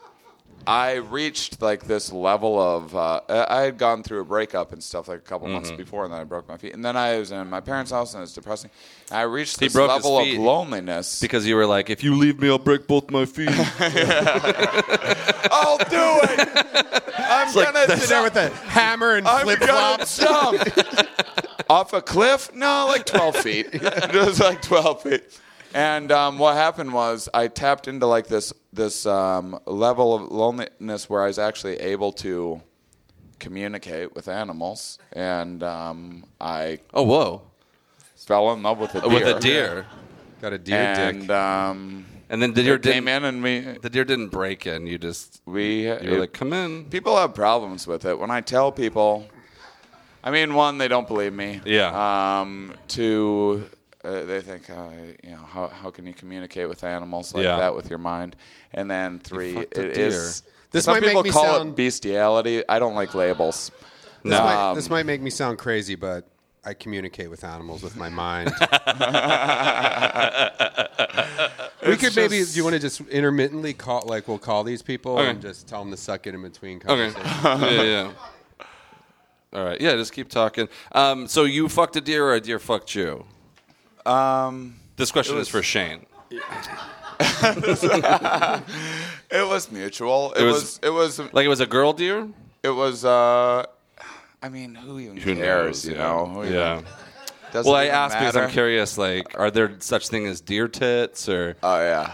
I reached like this level of. Uh, I I had gone through a breakup and stuff like a couple months Mhm. before, and then I broke my feet, and then I was in my parents' house, and it was depressing. And I reached He this level of loneliness because you were like, "If you leave me, I'll break both my feet." I'll do it. I'm like gonna sit there with a hammer and I'm flip gonna flops. Jump off a cliff. No, like 12 feet. it was like 12 feet. And um, what happened was I tapped into like this this um, level of loneliness where I was actually able to communicate with animals, and um, I oh whoa fell in love with a deer. with a deer. Got a deer and, dick. Um, And then the deer came didn't- in and we The deer didn't break in. You just we you were like, "Come in." People have problems with it. When I tell people, I mean, one, they don't believe me. Yeah. Um, two, uh, they think, uh, you know, how, how can you communicate with animals like Yeah. that with your mind? And then three, fucked a it deer. is. This some might make people me call sound- it bestiality. I don't like labels. This, might, Um, this might make me sound crazy, but I communicate with animals with my mind. we It's could maybe. Do you want to just intermittently call? Like we'll call these people Okay. and just tell them to suck it in between Okay. conversations. yeah, yeah. All right. Yeah, just keep talking. Um, so you fucked a deer or a deer fucked you? Um, This question is for Shane. it was mutual. It, It was, was- It was. Like it was a girl deer? It was. Uh, I mean, who even Who cares? knows? You yeah. know. Who even- yeah. Well, I even asked because I'm curious. Like, are there such thing as deer tits, or Oh yeah,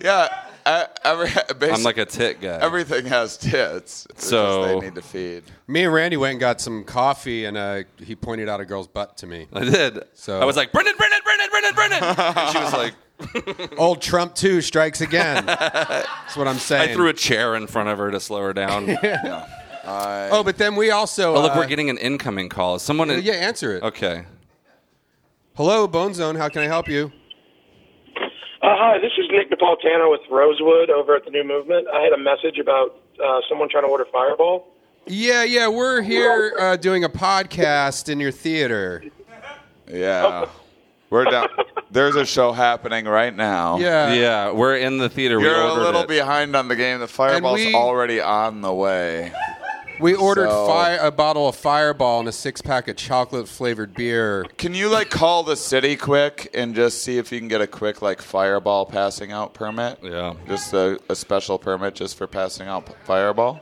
yeah. I, every, I'm like a tit guy. Everything has tits. So- they need to feed. Me and Randy went and got some coffee, and uh, he pointed out a girl's butt to me. I did. So I was like, Brendon, Brendon, Brendon, Brendon, Brendon. and she was like, "Old Trump too strikes again." That's what I'm saying. I threw a chair in front of her to slow her down. Yeah. oh, but then we also. Oh, look, uh, we're getting an incoming call. Is Someone. Yeah, answer it. Okay. Hello, Bone Zone. How can I help you? Uh, hi, this is Nick Napolitano with Rosewood over at the New Movement. I had a message about uh, someone trying to order Fireball. Yeah, yeah, we're here uh, doing a podcast in your theater. Yeah, we're down. There's a show happening right now. Yeah. Yeah, we're in the theater. We You're a ordered little it. behind on the game. The fireball's we- already on the way. We ordered So- fi- a bottle of Fireball and a six pack of chocolate flavored beer. Can you like call the city quick and just see if you can get a quick like fireball passing out permit? Yeah. Just a, a special permit just for passing out fireball.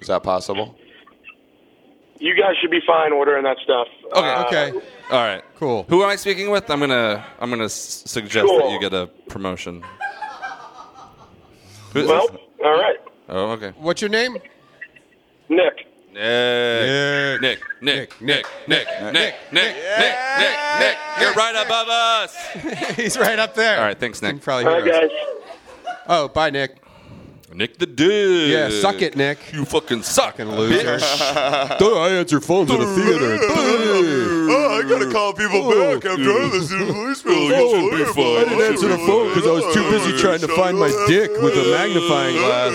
Is that possible? You guys should be fine ordering that stuff. Okay. Uh, Okay. All right. Cool. Who am I speaking with? I'm gonna I'm gonna s- suggest that you get a promotion. Who is Well, this? all right. Oh, okay. What's your name? Nick. Nick. Nick. Nick. Nick. Nick. Nick. Nick. Nick. Nick. Nick. Nick. Nick. You're right above us. He's right up there. All right. Thanks, Nick. probably All hear right, us. guys. Oh, bye, Nick. Nick the dude. Yeah, suck it, Nick. You fucking suck, Fucking loser. bitch. I answer phones in a theater. Oh, I gotta call people back after I listen to voicemail. Oh, I didn't answer the phone because I was too busy trying to find my dick with a magnifying glass.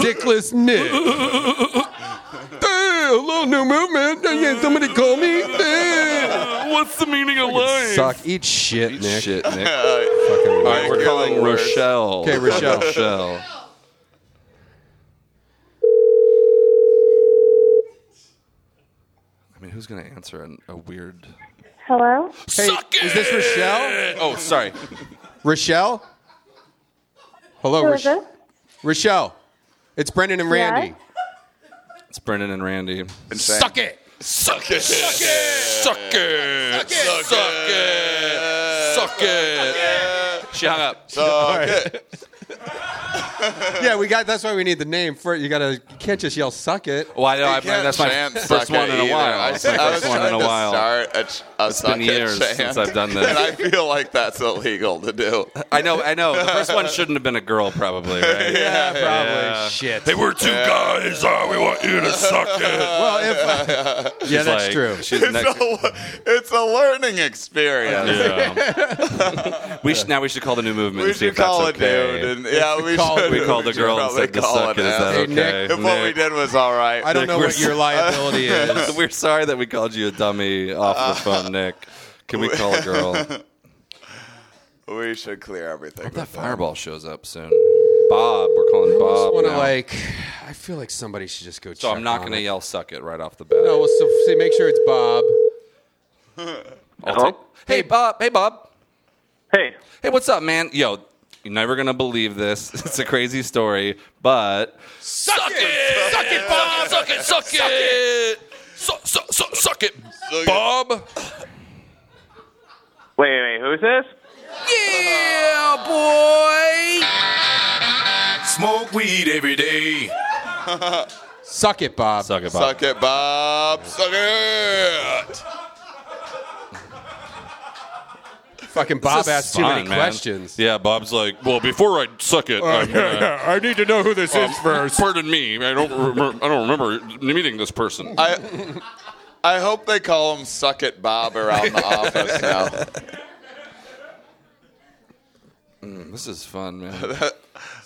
Dickless Nick. Hey, hello, new movement. Yeah, somebody call me. Hey. What's the meaning of life? Suck. Eat shit, Eat Nick. shit, Nick. Fucking All right, we're You're calling the worst. Rochelle. Okay, Rochelle. Rochelle. I mean, who's gonna answer an, a weird? Hello? Hey, is this Rochelle? Oh, sorry. Rochelle? Hello, Who Roch- is this? Rochelle. It's Brendon and Randy. It's Brendon and Randy. Suck it. Suck it. Suck it. Suck it. Suck it. Suck it. She hung up. Suck it. yeah, we got. That's why we need the name for it. You gotta. You can't just yell "suck it." Well, I know. I, can't that's my chant first suck one in a either. while. I, It's my I was first one in trying a to while. start a, ch- a It's suck been years chant, since I've done this. and I feel like that's illegal to do. I know. I know. The first one shouldn't have been a girl, probably. Right? Yeah, probably. Yeah. Shit. Hey, we're two guys. Oh, we want you to suck it. Well, if She's yeah, that's like- true. She's It's next. a, it's a learning experience. Yeah. we should now. We should call the new movement. We and see should if that's call okay. a dude. And, yeah, we Call- should. we called the should girl and said to call suck it. Is that Hey, okay? Nick, If what we did was all right. I don't Nick, know what your liability is. We're sorry that we called you a dummy off the uh, phone, Nick. Can we call a girl? We should clear everything. Hope that with them. fireball shows up soon. Bob, we're calling I Bob. want to now. like. I feel like somebody should just go. so check I'm not on going to it. yell "suck it" right off the bat. No, well, so say make sure it's Bob. I'll Hello? take- Hey, Bob. Hey, Bob. Hey. Hey, what's up, man? Yo, you're never gonna believe this. It's a crazy story, but suck, it, suck it, Bob, suck it, suck it, suck, suck, suck, suck it, Bob. Wait, wait, who's this? Yeah, boy. Smoke weed every day. Suck it, Bob. Suck it, Bob. Suck it, Bob. Suck it. Fucking Bob This is asked too fun, many man. questions. Yeah, Bob's like, well, before I suck it, I'm gonna, I need to know who this um, Pardon me, I don't remember. I don't remember meeting this person. I I hope they call him Suck It Bob around the office now. Mm, this is fun, man.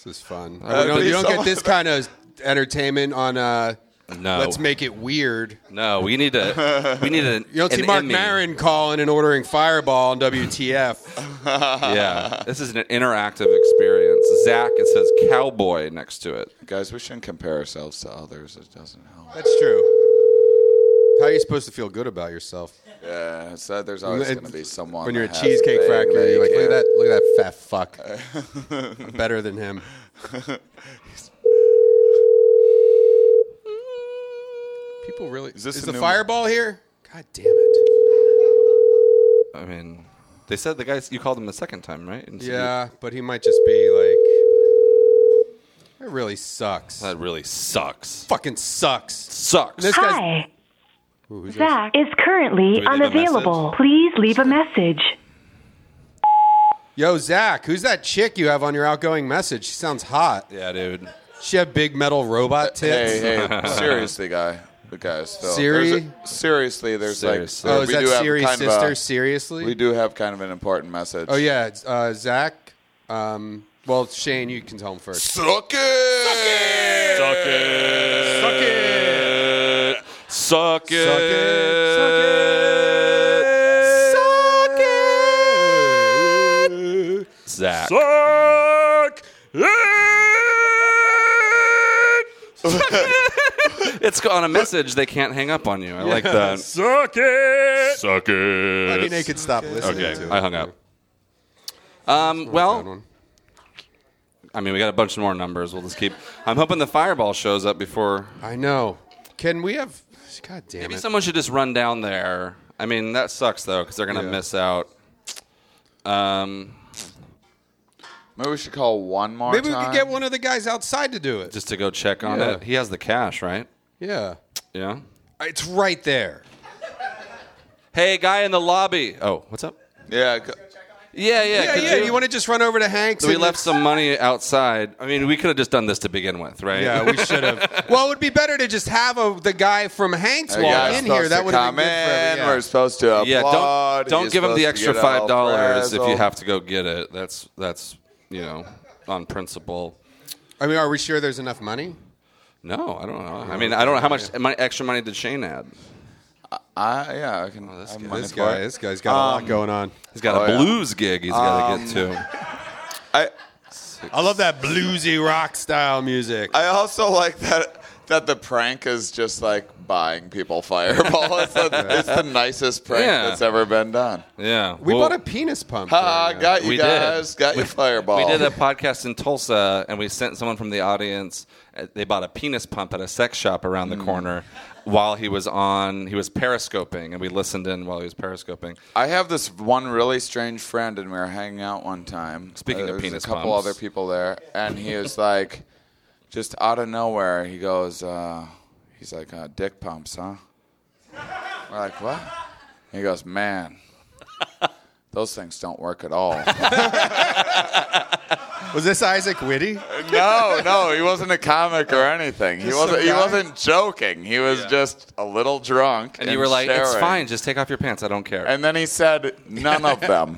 This is fun. Uh, you don't, you don't get this kind of entertainment on. uh No, Let's make it weird. no, we need to. We need a. You don't see Marc Emmy. Maron calling and ordering Fireball on WTF. Yeah, this is an interactive experience. Zach, it says cowboy next to it. Guys, we shouldn't compare ourselves to others. It doesn't help. That's true. How are you supposed to feel good about yourself? Yeah, so there's always going to be someone when you're a cheesecake factory. You're like, look at that, look at that fat fuck. I'm better than him. People really. Is this is a the new- Fireball here? God damn it! I mean, they said the guys you called him the second time, right? And so Yeah, but he might just be like. It really sucks. that really sucks. fucking sucks. Sucks. This guy's. Hi. Ooh, who's this? Zach is currently Do we leave a unavailable. Please leave a message. Yo, Zach, who's that chick you have on your outgoing message? She sounds hot. Yeah, dude. She have big metal robot tits. Hey, hey, seriously, guy. The guys, Phil. Siri? There's a- seriously, there's Seriously. like. Oh, is we that do Siri's sister? a- Seriously? we do have kind of an important message. Oh yeah, it's, uh, Zach. Um, well, Shane, you can tell him first. Suck it! Suck it. Suck it. Suck it. Suck it. Suck it. Suck it. Zach. Suck it's on a message. They can't hang up on you. I like that. Suck it. Suck it. I mean, they could stop listening Okay, to it. I hung up. Um, well, I mean, we got a bunch more numbers. We'll just keep. I'm hoping the fireball shows up before. I know. Can we have? God damn Maybe it! someone should just run down there. I mean, that sucks though because they're gonna Yeah. miss out. Um, Maybe we should call one more Maybe we time. could get one of the guys outside to do it. just to go check on Yeah. it. He has the cash, right? Yeah, Yeah. it's right there. Hey, guy in the lobby. Oh, what's up? Yeah. c- Yeah, yeah. Yeah, could yeah. You, want to just run over to Hanks? we and- left some money outside. I mean, we could have just done this to begin with, right? Yeah, we should have. well, it would be better to just have a, the guy from Hanks Hey, walk in here. That would have come been good for in. everyone. We're supposed to applaud. Yeah, don't don't He's give him the extra get five dollars if you have to go get it. That's that's you know on principle. I mean, are we sure there's enough money? No, I don't know. I mean, I don't know how much money, extra money did Shane add. I yeah, I can. this I'm guy- money This for guy, it. this guy's got a lot Um, going on. He's got Oh, a yeah. blues gig he's got to get to. I I love that bluesy rock style music. I also like that that the prank is just like buying people Fireball. it's, the, it's the nicest prank Yeah. that's ever been done. Yeah. We Well- bought a penis pump. Ha! during, uh, Got you We guys. did. Got your Fireball. We did a podcast in Tulsa, and we sent someone from the audience. Uh, They bought a penis pump at a sex shop around Mm. the corner while he was on. He was periscoping, and we listened in while he was periscoping. I have this one really strange friend, and we were hanging out one time. Speaking of There was penis a couple pumps. other people there, and he was like, just out of nowhere, he goes, uh, he's like, uh, "Dick pumps, huh?" We're like, "What?" He goes, "Man, those things don't work at all." Was this Isaac Whitty? no, no, he wasn't a comic or anything. He Just wasn't. some He guy? wasn't joking. He was just a little drunk. And you were like, "It's sharing. fine. Just take off your pants. I don't care." And then he said, "None of them."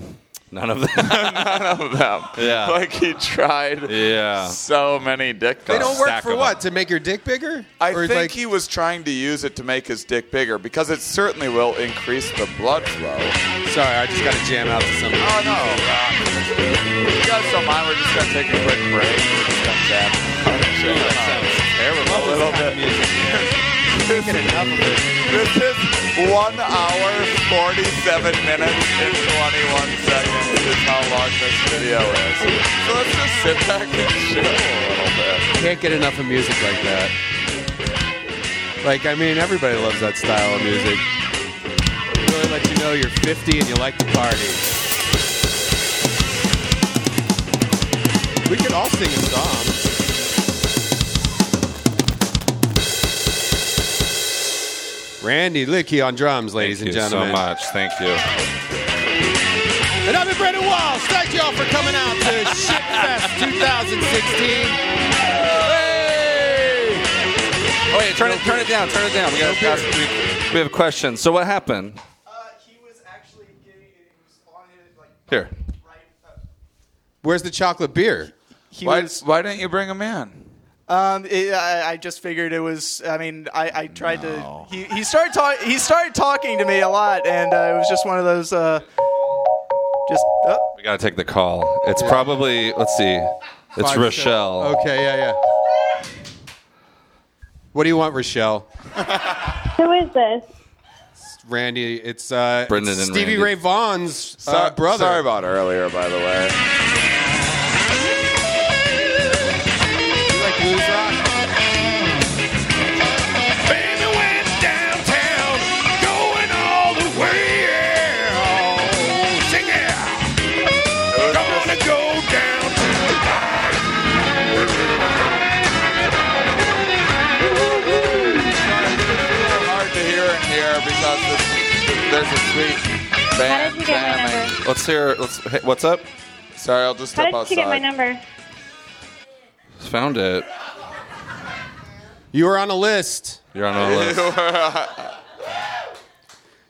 None of them. None of them. Yeah. Like he tried Yeah. so many dick They don't work stack for what? To make your dick bigger? I Or think like- he was trying to use it to make his dick bigger because it certainly will increase the blood flow. Sorry, I just got to jam out to something. Oh no! Uh, you guys don't mind? We're just gonna take a quick break. We're just gonna jam. that sounds terrible. A little bit. It. This is one hour, 47 minutes, and 21 seconds is how long this video is. So let's just sit back and chill a little bit. Can't get enough of music like that. Like, I mean, everybody loves that style of music. It Really lets you know you're 50 and you like to party. We could all sing a song. Randy Liedtke on drums, ladies Thank and you gentlemen. so much. Thank you. And I'm Brendon Walsh. Thank you all for coming out to Shitfest 2016. Hey! Oh wait, turn it, turn it down, turn it down. We got No we, we have a question. So what happened? Uh, he was actually getting it like here. Where's the chocolate beer? He why, was- why didn't you bring him in? Um, it, I, I just figured it was. I mean, I, I tried to. He, he started talk, He started talking to me a lot, and uh, it was just one of those. Uh, just oh, We gotta take the call. It's probably let's see. It's Five, Rochelle. seven. Okay, yeah, yeah. What do you want, Rochelle? Who is this? Randy, it's uh, Brendon it's and Stevie Randy. Ray Vaughan's uh, Sorry- brother. Sorry about earlier, by the way. Sweet band did you get my jamming. number? Let's hear. Let's. Hey, what's up? Sorry, I'll just How step did outside. you get my number? Found it. You were on a list. You're on our list.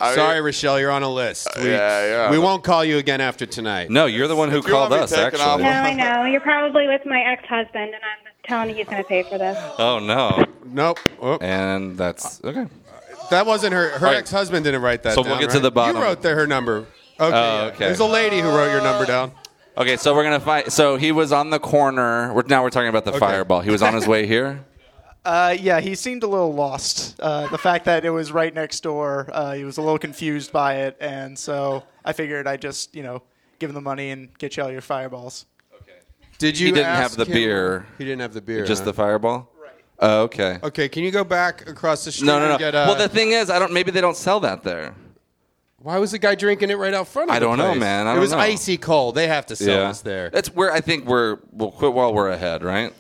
I- Sorry, Rochelle, you're on a list. We, yeah, yeah. we won't call you again after tonight. No, you're the one who If you called me us. taken off- Actually. No, I know. You're probably with my ex-husband, and I'm telling you he's going to pay for this. Oh no. Nope. Oh, And that's okay. That wasn't her. Her All right. ex-husband didn't write that down. So down. we'll get to right? the bottom. You wrote the, her number. Okay. Oh, yeah. okay. There's a lady who wrote your number down. Okay, so we're gonna find. So he was on the corner. We're, now we're talking about the Okay. fireball. He was on his way here. uh, yeah, he seemed a little lost. Uh, the fact that it was right next door, uh, he was a little confused by it, and so I figured I'd just, you know, give him the money and get you all your fireballs. Okay. Did you? he didn't ask have the him- beer. He didn't have the beer. Just huh? the fireball. Right. Oh, okay. Okay, can you go back across the street? No, no, no. and Get, uh, well, the thing is, I don't. Maybe they don't sell that there. why was the guy drinking it right out front of I the don't know, place? man. I it don't was know. icy cold. They have to sell yeah. us there. That's where I think we're. We'll quit while we're ahead, right?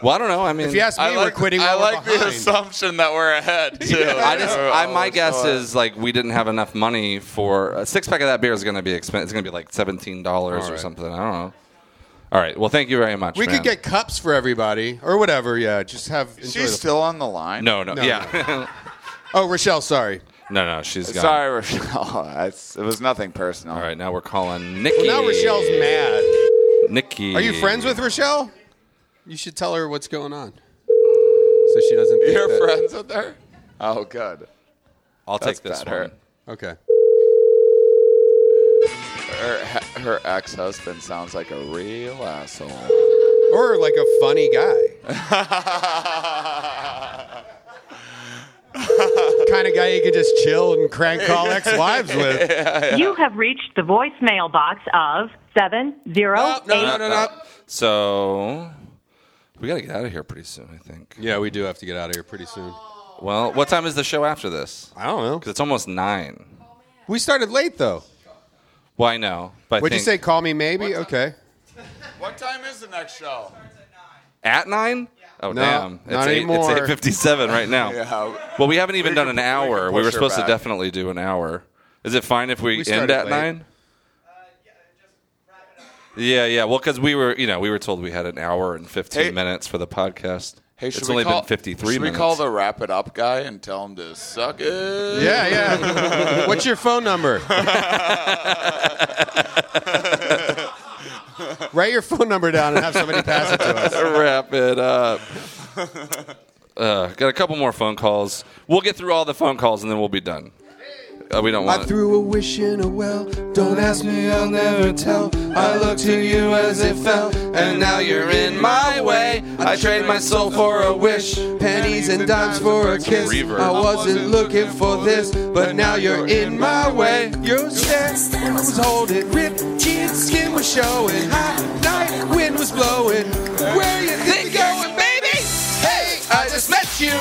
Well, I don't know. I mean, If you ask me, I like, we're quitting. I while we're like the behind. assumption that we're ahead too. I just, I, my Oh, guess so- is like we didn't have enough money for a six pack of that beer is going to be expensive. It's going to be like seventeen dollars or right. something. I don't know. All right. Well, thank you very much. We man. could get cups for everybody or whatever. Yeah, just have. enjoy She's the- still on the line. No, no, No, yeah. Oh, Rochelle, sorry. no, no. She's gone. Sorry, Rochelle. It's- it was nothing personal. All right. Now we're calling Nikki. Well, now Rochelle's mad. Nikki. Are you friends with Rochelle? You should tell her what's going on, so she doesn't. Think You're that- friends with her? Oh, good. I'll That's take this better. one. Okay. Her, her ex-husband sounds like a real asshole. Or like a funny guy. Kind of guy you can just chill and crank call ex-wives with. You have reached the voicemail box of seven zero eight. So we got to get out of here pretty soon, I think. Yeah, we do have to get out of here pretty soon. Well, what time is the show after this? I don't know. Because it's almost nine. We started late though. Well, I know. But What'd you say? Call me maybe. Okay. What time is the next show? At nine? Oh No, damn! It's not eight, anymore. It's eight fifty-seven right now. Yeah. Well, we haven't even We done can- an hour. can We, push were her supposed to back. definitely do an hour. Is it fine if we, We end started at late. nine? Yeah, yeah. Well, because we were, you know, we were told we had an hour and fifteen Hey- minutes for the podcast. Hey, should it's we only call, been fifty-three Should minutes. we call the wrap it up guy and tell him to suck it? Yeah, yeah. What's your phone number? Write your phone number down and have somebody pass it to us. Wrap it up. Uh, got a couple more phone calls. We'll get through all the phone calls and then we'll be done. Uh, we don't I want. threw a wish in a well. Don't ask me, I'll never tell. I looked to you as it fell, and now you're in my way. I trade my soul for a wish, pennies and dimes for a kiss. Reverb. I wasn't looking for this, but now you're in my way. Your stance was holding, ripped jeans, skin was showing, hot night wind was blowing. Where you think you're going, baby? Hey, I just met you.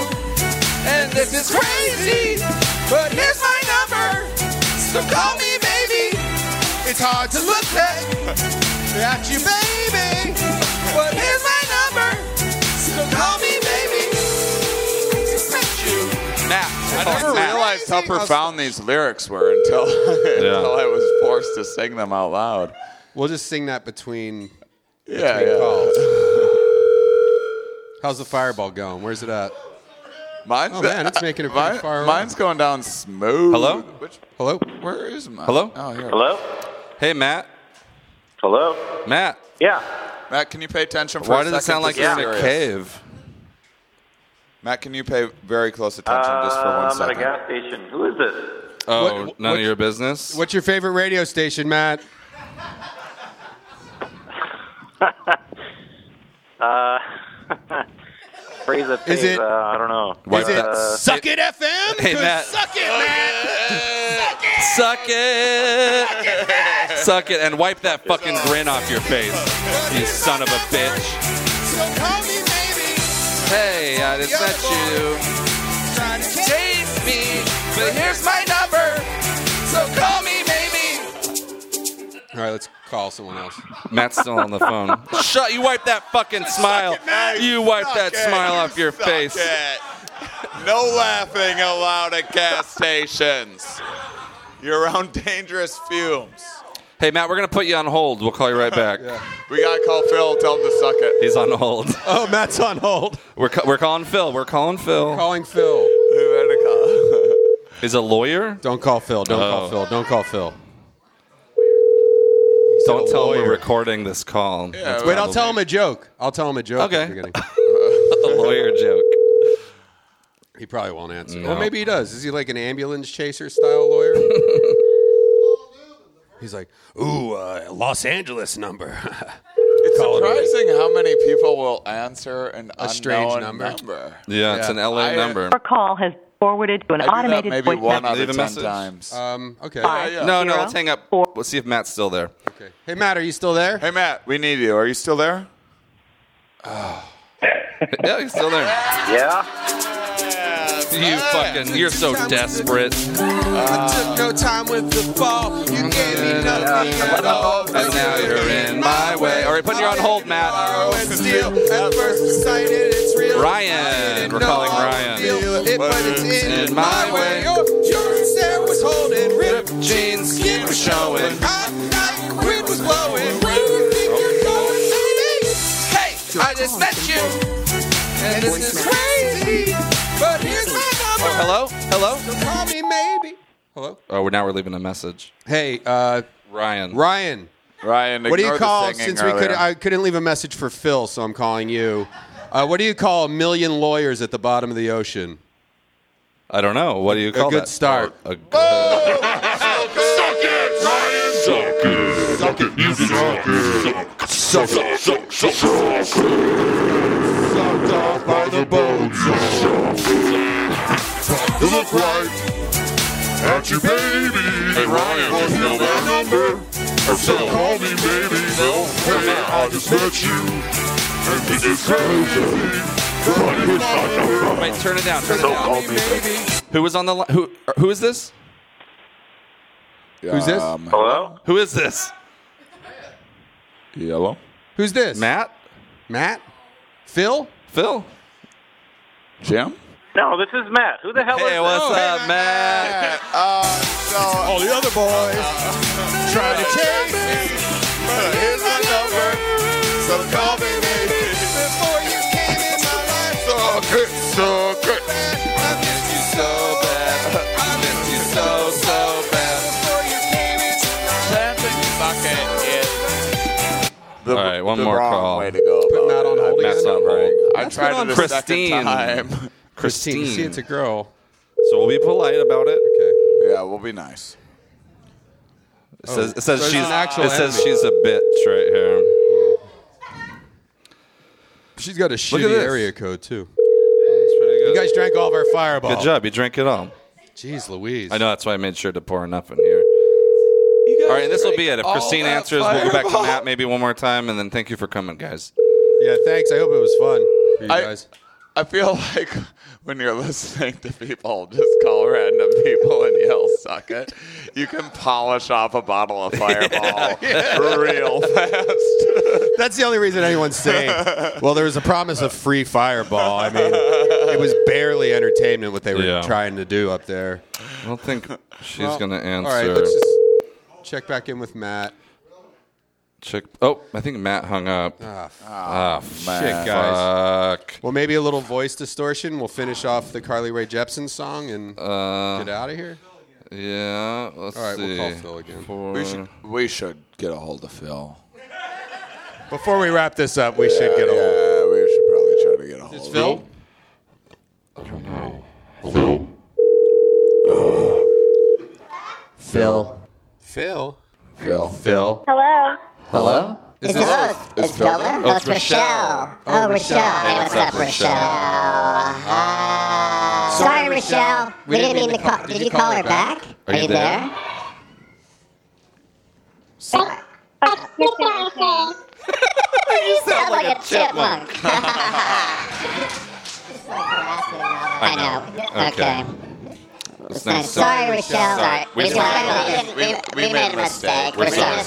And this is crazy, but here's my number. So call me, baby. It's hard to look at, at you, baby. But here's my number. So call me, baby. Just met you. Matt. I never realized how profound these lyrics were until, until I was forced to sing them out loud. We'll just sing that between, Yeah, between yeah. calls. How's the fireball going? Where's it at? Mine's Oh, man, it's making it pretty mine- far away. Mine's going down smooth. Hello? Which, Hello? where is mine? Hello? Oh, here. Hello? Hey, Matt. Hello? Matt. Yeah. Matt, can you pay attention for Why a does it second? sound like you're is in a cave? Matt, can you pay very close attention just for one Uh, I'm second? at a gas station. Who is this? Oh, What- none of your business. What's your favorite radio station, Matt? Uh, phrase that Is pays, it- Uh, I don't know. Wipe Is it that- Suck It FM? Hey, Matt. Suck it, Matt. Suck it. Suck it Suck it and wipe that fucking grin off your face. You son of a bitch. So call me, baby. Hey, I just met you. Trying to Taste me, but here's my number. So call me, baby. All right, let's call someone else. Matt's still on the phone. Shut. You wipe that fucking smile. You wipe that smile off your face. No laughing allowed at gas stations. You're around dangerous fumes. Hey, Matt, we're gonna put you on hold. We'll call you right back. We gotta call Phil, tell him to suck it. He's on hold. Oh, Matt's on hold. We're ca- we're calling Phil. We're calling Phil. Calling Phil. We better call. Is a lawyer? Don't call Phil. Don't Oh. call Phil. Don't call Phil. Don't a tell him we're recording this call. That's Wait, I'll tell him a joke. I'll tell him a joke. Okay. at the beginning. a lawyer joke. He probably won't answer. No. Or maybe he does. Is he like an ambulance chaser style lawyer? He's like, ooh, uh, Los Angeles number. It's Calling me. surprising how many people will answer an A strange unknown number. Yeah, it's Yeah. an LA I- number. Your call has forwarded to an I do automated maybe voice one message. out Leave of ten message. times. um, okay. Five, yeah. No, no, zero, let's hang up. four. We'll see if Matt's still there. okay. Hey, Matt, are you still there? Hey Matt, we need you. Are you still there? Yeah, he's still there. Yeah? You fucking, you're so desperate. I took no time with the ball. You gave me nothing at all. And now you're in my way. All right, putting you on hold, Matt. Borrow and steal. At first sight, it's real. Ryan. We're calling Ryan. It, but it's in, In my way. Your, your stare was holding. Ripped Jeans, skin was showing. hot night wind was blowing. Where you think you're going, baby? Hey, I just met you. And this is crazy. Hello? Hello? So call me maybe. Hello? Oh, we're now we're leaving a message. Hey, uh, Ryan. Ryan. Ryan, What do you call singing since we could. I couldn't leave a message for Phil, so I'm calling you. Uh, what do you call a million lawyers at the bottom of the ocean? I don't know. What do you call a good that? start. Oh, a good- Suck it, suck, it. suck, it. You suck it. Suck it. Suck it. Suck it. sucked off by the boat. There's a look right at you, baby. Hey, Ryan, do you know that number? Or so call me, baby. No, hey, I just met you. And this is crazy. Wait, turn it down. Turn it down. Who was on the line? Who who is this? Who's this? Um, Hello? Who is this? Yellow. Who's this? Matt? Matt? Phil? Phil? Jim? No, this is Matt. Who the hell is Hey, this? what's Oh, up, Matt? Uh, so All the other boys trying to chase me. Here's my number. So call me, baby. Before you came in my life. So good, so good. I miss you so bad. I miss you so, so bad. Before you came into my life. All right, one the more wrong call. way to go about Matt on hold Matt's again? on hold. I tried it a Christine. second time. Christine. Christine. See, it's a girl. So we'll be polite about it. Okay. Yeah, we'll be nice. It says, it says so there's she's an actual it says enemy. she's a bitch right here. She's got a Look at shitty this. area code too. That's pretty You guys drank all of our fireball. Good job. You drank it all. Jeez Louise. I know that's why I made sure to pour enough in here. All right, and this will be it. If Christine that answers, we'll go back to fireball. Matt maybe one more time, and then thank you for coming, guys. Yeah, thanks. I hope it was fun for you I- guys. I feel like when you're listening to people just call random people and yell "suck it," you can polish off a bottle of Fireball real fast. That's the only reason anyone's saying. Well, there was a promise of free fireball. I mean, it was barely entertainment what they were Yeah. trying to do up there. I don't think she's Well, gonna answer. All right, let's just check back in with Matt. Check. Oh, I think Matt hung up. Ah, f- Ah, shit, guys. fuck. Well, maybe a little voice distortion. We'll finish off the Carly Rae Jepsen song and Uh, get out of here. yeah. Let's All right, we'll call Phil again. Four- we should we should get a hold of Phil. Before we wrap this up, we should get a hold. Yeah, we should probably try to get a hold. Is of Phil? Phil. Phil. Phil. Phil. Hello. Hello? Is Is this- it us? It's Phil Phil there? there? Oh, Oh, it's it's Rochelle. Oh, Rochelle. Hey, what's up, Rochelle? Hi. Sorry, Rochelle. We didn't mean to call. Did you call her back? Are you there? Sorry. You sound like a chipmunk. I know. Okay. It's Nice. Sorry, Rochelle. Sorry. We, We- sorry. we- we, we made a mistake. We're We're sorry.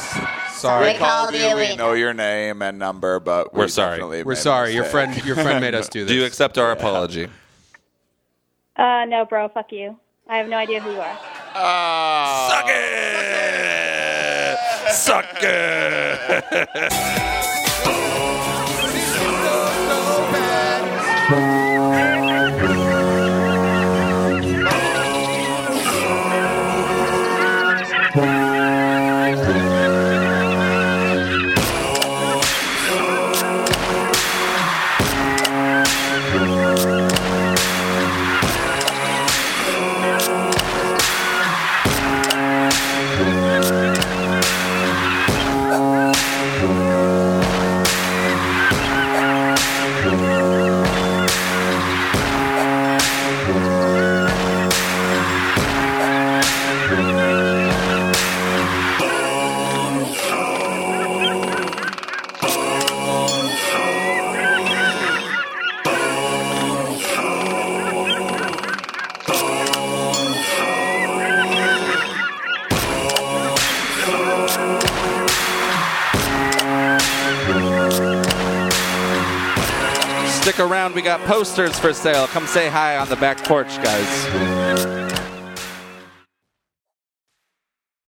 Sorry. Sorry. We called you. We We, know your name and number, but we We're sorry. definitely We're made a sorry. Your mistake. friend, your friend made us do this. Do you accept our apology? Uh, no, bro. Fuck you. I have no idea who you are. Suck it! Suck it! around. We got posters for sale. Come say hi on the back porch, guys.